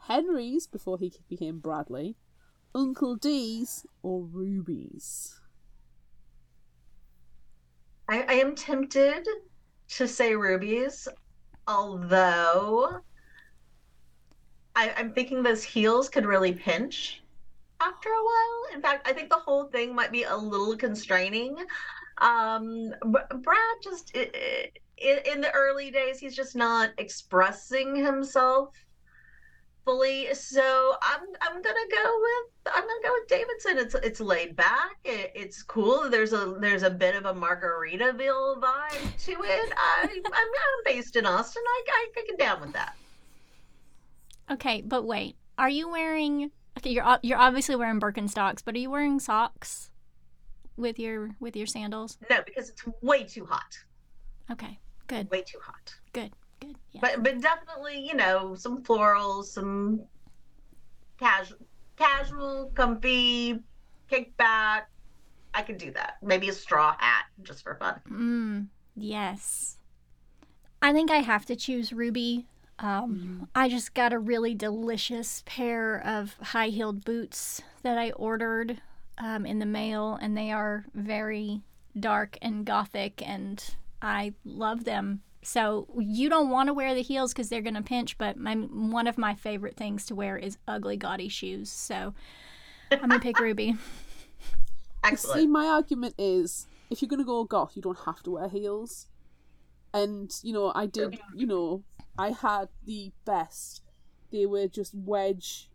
Henry's before he became Bradley, Uncle D's, or Ruby's? I, I am tempted to say Ruby's, although I, I'm thinking those heels could really pinch after a while. In fact, I think the whole thing might be a little constraining. Um, Br- Brad just in the early days, he's just not expressing himself fully. So I'm I'm gonna go with I'm gonna go with Davidson. It's it's laid back. It, it's cool. There's a there's a bit of a Margaritaville vibe to it. I I'm, I'm based in Austin. I I could get down with that. Okay, but wait. Are you wearing Okay, you're you're obviously wearing Birkenstocks, but are you wearing socks with your with your sandals? No, because it's way too hot. Okay. Good. Way too hot. Good. Good. Yeah. But but definitely, you know, some florals, some casual, casual, comfy, kickback. I could do that. Maybe a straw hat just for fun. Mm, yes. I think I have to choose Ruby. Um, I just got a really delicious pair of high heeled boots that I ordered um, in the mail, and they are very dark and gothic, and I love them. So you don't want to wear the heels because they're going to pinch, but my one of my favorite things to wear is ugly, gaudy shoes. So I'm going to pick Ruby. [laughs] Excellent. See, my argument is if you're going to go goth, you don't have to wear heels. And, you know, I did, you know, I had the best. They were just wedge,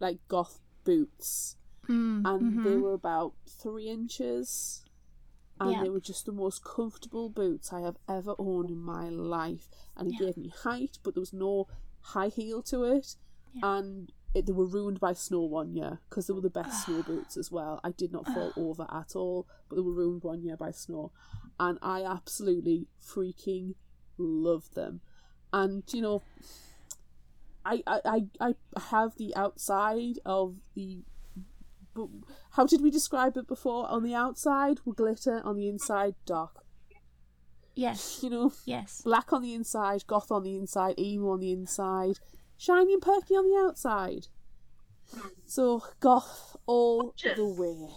like goth boots. Mm, And they mhm. were about three inches. And Yeah. they were just the most comfortable boots I have ever owned in my life. And it Yeah. gave me height, but there was no high heel to it. Yeah. And it, they were ruined by snow one year because they were the best snow boots as well. I did not fall over at all, but they were ruined one year by snow. And I absolutely freaking loved them. And, you know, I, I, I, I have the outside of the how did we describe it before? On the outside, were glitter. On the inside, dark. Yes, [laughs] You know, yes. black on the inside, goth on the inside, emo on the inside, shiny and perky on the outside. So goth all the way.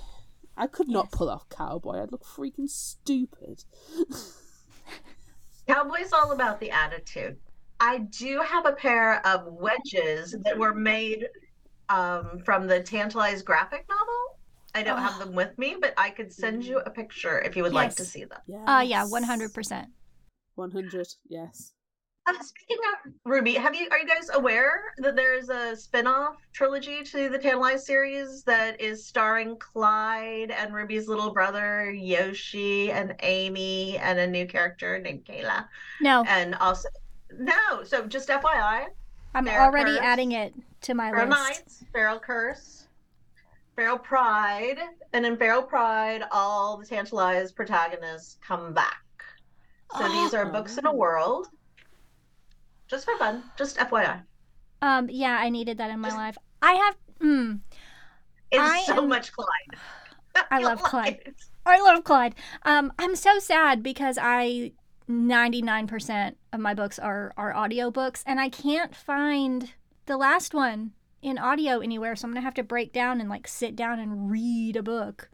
I could not Yes. pull off cowboy. I'd look freaking stupid. [laughs] Cowboy's all about the attitude. I do have a pair of wedges that were made um, from the Tantalized graphic novel. I don't have Oh. them with me, but I could send you a picture if you would like to see them. Yes. Uh, yeah, 100%. One hundred. Yes. Uh, speaking of Ruby, have you are you guys aware that there is a spin-off trilogy to the Tantalized series that is starring Clyde and Ruby's little brother Yoshi and Aimee and a new character named Kayla No, and also no. So just FYI, I'm already curse. adding it to my Feral list. Nights, Feral Curse, Feral Pride, and in Feral Pride, all the Tantalized protagonists come back. So these are books in a world. Just for fun, just FYI. Um, yeah, I needed that in my Just- life. I have. Mm, It's I so am- much Clyde. [laughs] I love [laughs] like Clyde. it. I love Clyde. Um, I'm so sad because I 99% of my books are are audio books, and I can't find the last one in audio anywhere. So I'm gonna have to break down and like sit down and read a book.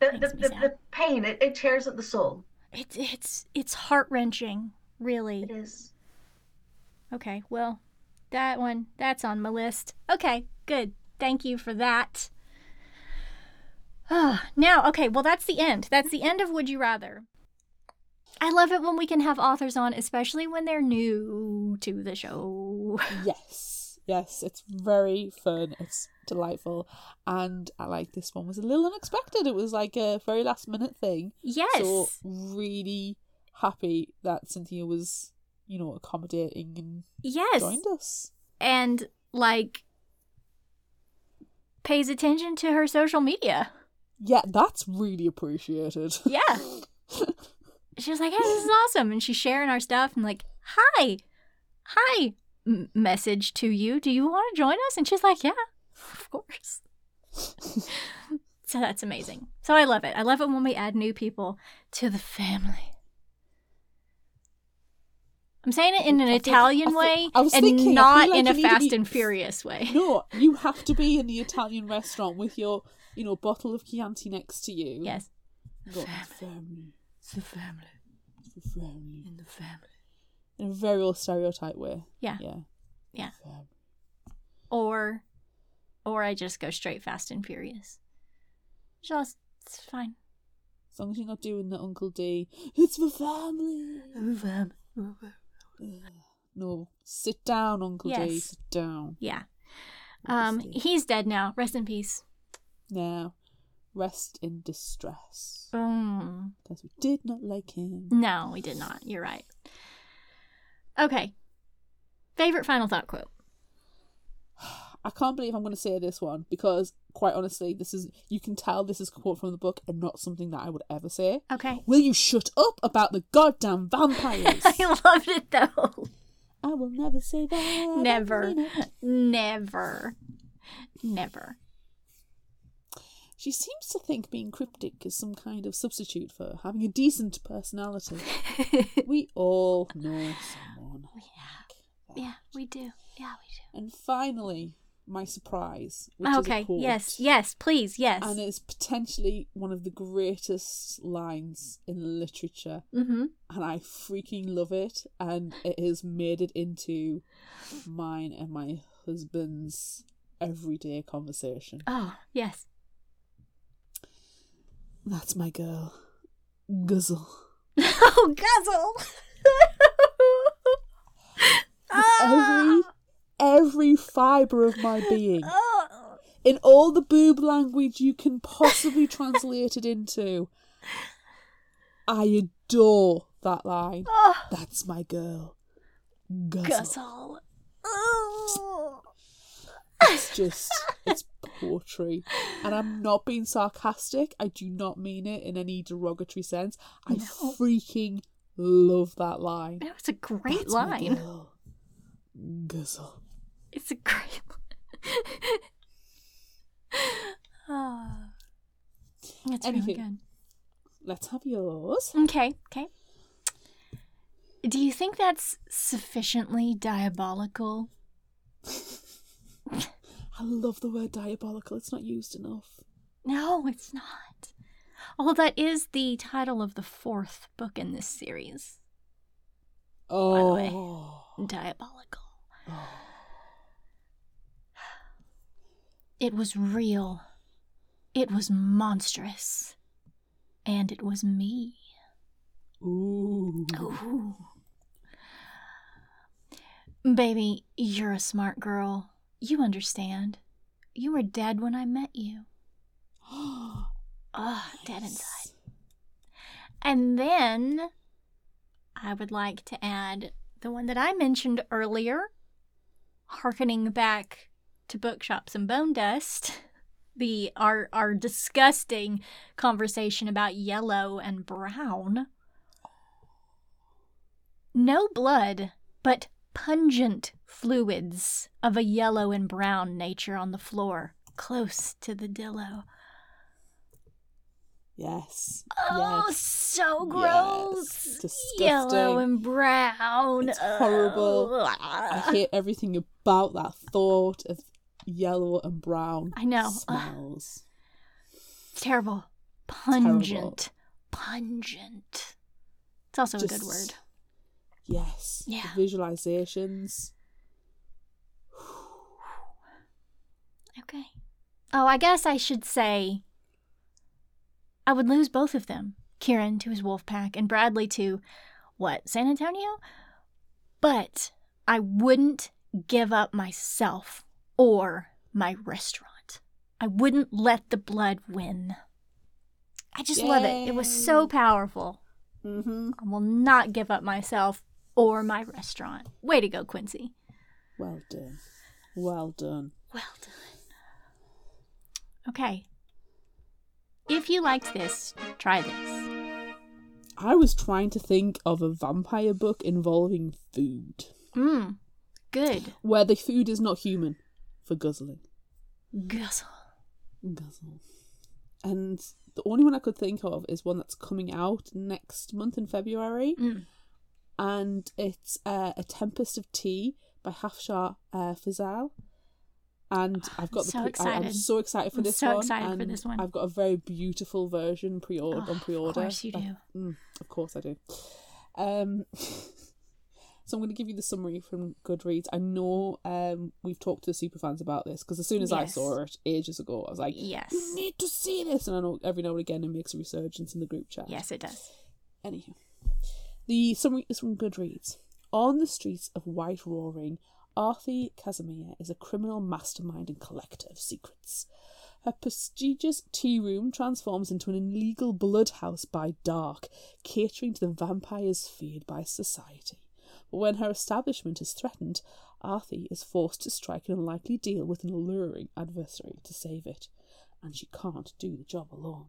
The, the, the, the pain, it, it tears at the soul. It's it's it's heart wrenching, really. It is. Okay, well, that one that's on my list. Okay, good. Thank you for that. Ah, [sighs] now, okay, well that's the end. That's the end of Would You Rather. I love it when we can have authors on, especially when they're new to the show. [laughs] Yes. Yes. It's very fun. It's delightful, and I like this one was a little unexpected. It was like a very last minute thing. Yes. So really happy that Cynthia was, you know, accommodating and yes. joined us. And like pays attention to her social media. Yeah, that's really appreciated. Yeah. [laughs] she was like, "Hey, this is awesome," and she's sharing our stuff and like, "Hi, hi, M- message to you. Do you want to join us?" And she's like, "Yeah, of course." [laughs] so that's amazing. So I love it. I love it when we add new people to the family. I'm saying it in an think- Italian I thi- way and thinking, not like in a Fast be- and Furious way. [laughs] no, you have to be in the Italian restaurant with your, you know, bottle of Chianti next to you. Yes. "It's family. It's the family. It's the family. In the family. In a very old stereotype way. Yeah. Yeah. Yeah. Or or I just go straight Fast and Furious. Just it's fine. As long as you're not doing the Uncle D. It's for family. No, sit down, Uncle D. Sit down. Yeah. Um, he's dead now. Rest in peace. Now, rest in distress. Boom. Because we did not like him. No, we did not. You're right. Okay. Favorite final thought quote. [sighs] I can't believe I'm going to say this one because, quite honestly, this is you can tell this is a quote from the book and not something that I would ever say. Okay. Will you shut up about the goddamn vampires? [laughs] I loved it though. I will never say that. Never. Never. Never. She seems to think being cryptic is some kind of substitute for having a decent personality. [laughs] we all know someone. like that. yeah, we do. Yeah, we do. And finally, my surprise. Which is a okay. Yes. Yes. Please. Yes. And it's potentially one of the greatest lines in literature. mm-hmm. And I freaking love it. And it has made it into mine and my husband's everyday conversation. Oh yes. That's my girl. Guzzle. [laughs] oh, guzzle. [laughs] Every ah! every fibre of my [laughs] being. Oh. In all the boob language you can possibly translate it into. I adore that line. Oh, That's my girl. Guzzle. guzzle. It's just it's poetry. And I'm not being sarcastic. I do not mean it in any derogatory sense. I No. freaking love that line. That was a great That's line. Guzzle. It's a great [laughs] Ah. That's really good. Let's have yours. Okay, okay. Do you think that's sufficiently diabolical? [laughs] I love the word diabolical. It's not used enough. No, it's not. Although that is the title of the fourth book in this series. Oh. way. Diabolical. It was real. It was monstrous. And it was me. Ooh. Ooh. Baby, you're a smart girl. You understand. You were dead when I met you. [gasps] Ugh, dead inside. And then I would like to add the one that I mentioned earlier, harkening back to bookshops and bone dust. [laughs] The our our disgusting conversation about yellow and brown. Oh. No blood, but pungent fluids of a yellow and brown nature on the floor, close to the dillo. Yes. Oh, yes. so Yes. gross. Disgusting. Yellow and brown. It's horrible. I hate everything about that thought of yellow and brown I know. Smells. It's terrible. Pungent. Pungent. It's also a good word. Yes. Yeah. The visualizations. [sighs] Okay. Oh, I guess I should say I would lose both of them. Kieran to his wolf pack and Bradley to what, San Antonio? But I wouldn't give up myself or my restaurant. I wouldn't let the blood win. I just love it. It was so powerful. Mm-hmm. I will not give up myself or my restaurant. Way to go, Quincie. Well done. Well done. Well done. Okay. If you liked this, try this. I was trying to think of a vampire book involving food, Mmm. Good. where the food is not human for guzzling. Guzzle. Guzzle. And the only one I could think of is one that's coming out next month in February. Mm. And it's uh, A Tempest of Tea by Hafsah uh, Faizal. And I've got the so pre- I, am excited. so excited for I'm this so one. excited for this one. I've got a very beautiful version pre-order Oh, on pre-order. Of course you do. Mm, of course I do. Um, [laughs] so I'm going to give you the summary from Goodreads. I know um, we've talked to the super fans about this because as soon as I saw it ages ago, I was like, Yes. "You need to see this!" And I know every now and again it makes a resurgence in the group chat. Yes, it does. Anywho, the summary is from Goodreads. On the streets of White Roaring, Arthi Casimir is a criminal mastermind and collector of secrets. Her prestigious tea room transforms into an illegal bloodhouse by dark, catering to the vampires feared by society. But when her establishment is threatened, Arthi is forced to strike an unlikely deal with an alluring adversary to save it, and she can't do the job alone.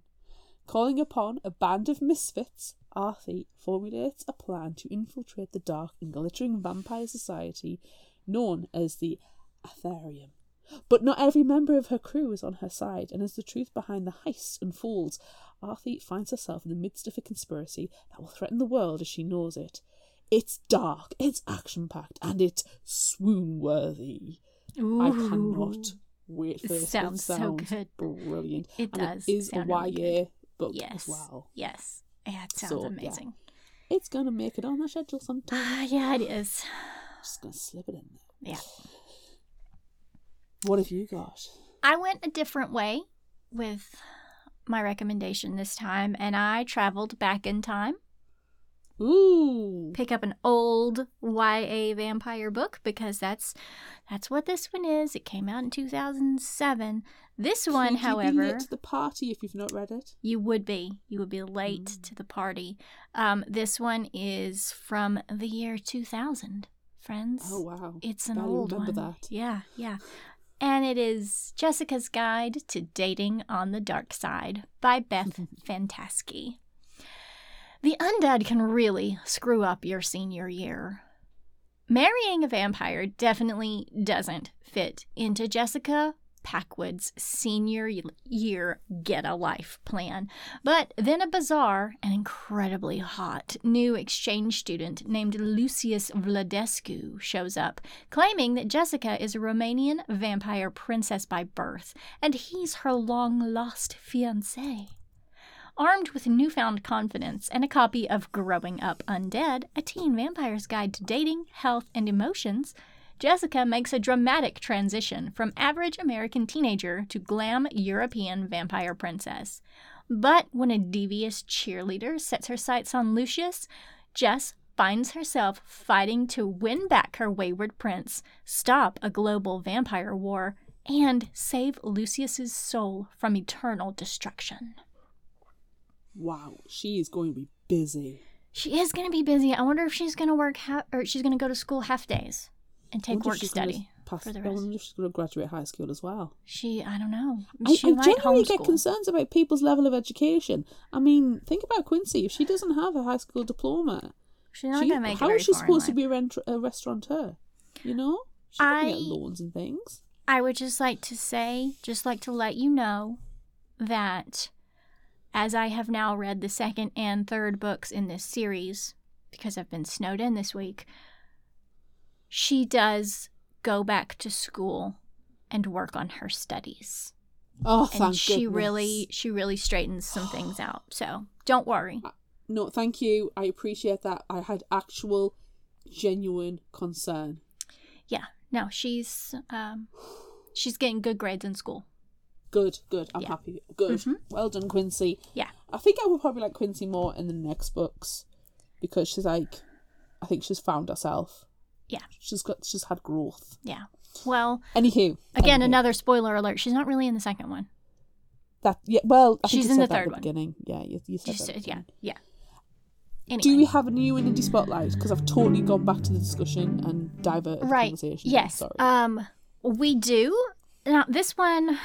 Calling upon a band of misfits, Arthi formulates a plan to infiltrate the dark and glittering vampire society known as the Aetherium. But not every member of her crew is on her side, and as the truth behind the heist unfolds, Arthi finds herself in the midst of a conspiracy that will threaten the world as she knows it. It's dark, it's action packed, and it's swoon worthy. I cannot wait for It this. sounds one. so good. brilliant. It and does It is a sound really. Book Yes. as well. Yes. Yeah, it sounds So, yeah. amazing. It's gonna make it on the schedule sometime. Ah, yeah, it is. [sighs] Just gonna slip it in there. Yeah. What have you got? I went a different way with my recommendation this time, and I traveled back in time. Ooh. Pick up an old YA vampire book because that's that's what this one is. It came out in 2007. This one, Could you be however, late to the party if you've not read it. You would be. You would be late Mm. to the party. Um, this one is from the year 2000, friends. Oh wow. It's an old remember one. that. Yeah, yeah. And it is Jessica's Guide to Dating on the Dark Side by Beth [laughs] Fantaskey. The undead can really screw up your senior year. Marrying a vampire definitely doesn't fit into Jessica Packwood's senior year get a life plan. But then a bizarre and incredibly hot new exchange student named Lucius Vladescu shows up, claiming that Jessica is a Romanian vampire princess by birth, and he's her long lost fiancé. Armed with newfound confidence and a copy of Growing Up Undead, a teen vampire's guide to dating, health, and emotions, Jessica makes a dramatic transition from average American teenager to glam European vampire princess. But when a devious cheerleader sets her sights on Lucius, Jess finds herself fighting to win back her wayward prince, stop a global vampire war, and save Lucius's soul from eternal destruction. Wow, she is going to be busy. She is going to be busy. I wonder if she's going to work ha- or she's going to go to school half days and take work study. Pass, for the rest. I wonder if she's going to graduate high school as well. She, I don't know. I, She I might genuinely get concerns about people's level of education. I mean, think about Quincie. If she doesn't have a high school diploma, She's not she, going to make how very she supposed to be a, rent- a restaurateur? You know, she's not gonna get I- loans and things. I would just like to say, just like to let you know that as I have now read the second and third books in this series, because I've been snowed in this week, she does go back to school and work on her studies. Oh, And thank she goodness. really she really straightens some things out. So don't worry. No, thank you. I appreciate that. I had actual, genuine concern. Yeah. No, she's um she's getting good grades in school. Good, good. I'm Yeah. happy. Good. Mhm. Well done, Quincie. Yeah. I think I would probably like Quincie more in the next books because she's like, I think she's found herself. Yeah. She's got, she's had growth. Yeah. Well, Anywho, again, anywho. another spoiler alert. She's not really in the second one. that. Yeah, well, I think She's you in said the that at third the one. beginning. Yeah, you, you said Just, that. at the yeah, beginning. yeah. Anyway. Do we have a new in indie spotlight? Because I've totally gone back to the discussion and diverted the right? conversation. Yes. Sorry. Um, we do. Now this one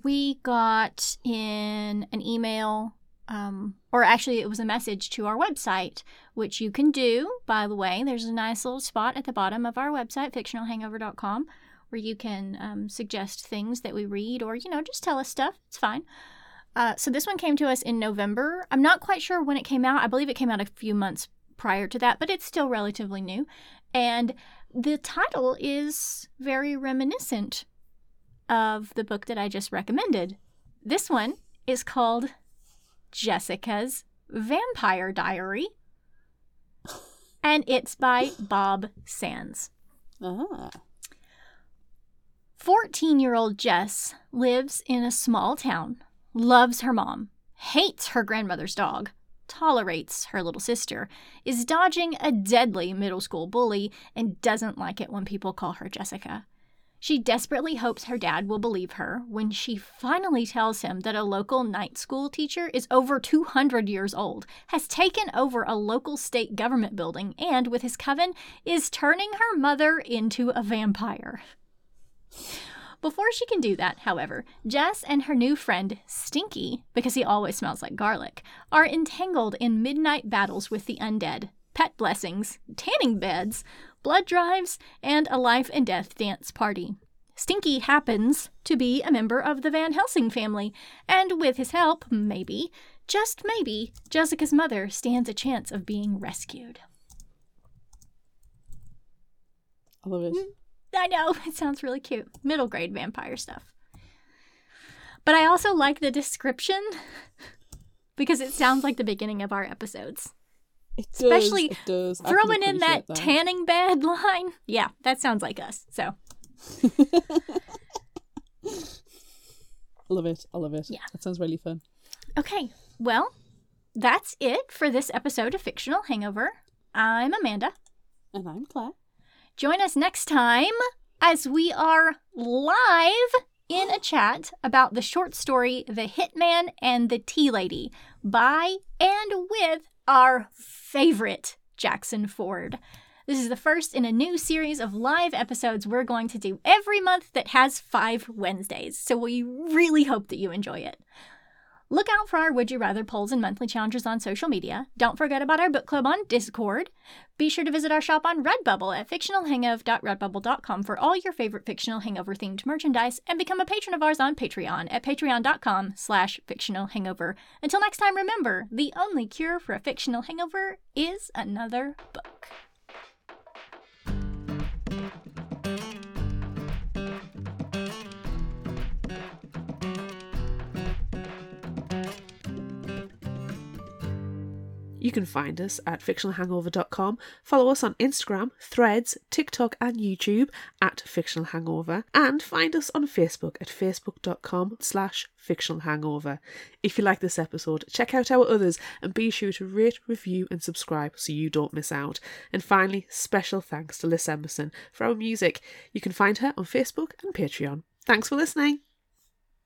we got in an email, um, or actually it was a message to our website, which you can do. By the way, there's a nice little spot at the bottom of our website, fictionalhangover.com, where you can um, suggest things that we read, or you know, just tell us stuff. It's fine. Uh, so this one came to us in November. I'm not quite sure when it came out. I believe it came out a few months prior to that, but it's still relatively new. And the title is very reminiscent of the book that I just recommended. This one is called Jessica's Vampire Diary, and it's by Bob Sands. ah. 14 year old Jess lives in a small town, loves her mom, hates her grandmother's dog, tolerates her little sister, is dodging a deadly middle school bully, and doesn't like it when people call her Jessica. She desperately hopes her dad will believe her when she finally tells him that a local night school teacher is over 200 years old, has taken over a local state government building, and, with his coven, is turning her mother into a vampire. Before she can do that, however, Jess and her new friend, Stinky, because he always smells like garlic, are entangled in midnight battles with the undead, pet blessings, tanning beds, blood drives, and a life and death dance party. Stinky happens to be a member of the Van Helsing family, and with his help, maybe, just maybe, Jessica's mother stands a chance of being rescued. I love it. Mm, I know, [laughs] it sounds really cute. Middle grade vampire stuff. But I also like the description [laughs] because it sounds like the beginning of our episodes. It does, Especially it does. Throwing in that, appreciate tanning bed line. Yeah, that sounds like us. So, I [laughs] love it. I love it. Yeah. That sounds really fun. okay. Well, that's it for this episode of Fictional Hangover. I'm Amanda. And I'm Claire. Join us next time as we are live in a chat about the short story The Hitman and the Tea Lady by and with our favorite Jackson Ford. This is the first in a new series of live episodes we're going to do every month that has five Wednesdays, so we really hope that you enjoy it. Look out for our Would You Rather polls and monthly challenges on social media. Don't forget about our book club on Discord. Be sure to visit our shop on Redbubble at fictionalhangover.redbubble.com for all your favorite fictional hangover themed merchandise and become a patron of ours on Patreon at patreon.com slash fictional hangover. Until next time, remember, the only cure for a fictional hangover is another book. You can find us at fictionalhangover.com. Follow us on Instagram, Threads, TikTok, and YouTube at Fictional Hangover. And find us on Facebook at facebook.com slash fictional hangover. If you like this episode, check out our others and be sure to rate, review, and subscribe so you don't miss out. And finally, special thanks to Liz Emerson for our music. You can find her on Facebook and Patreon. Thanks for listening.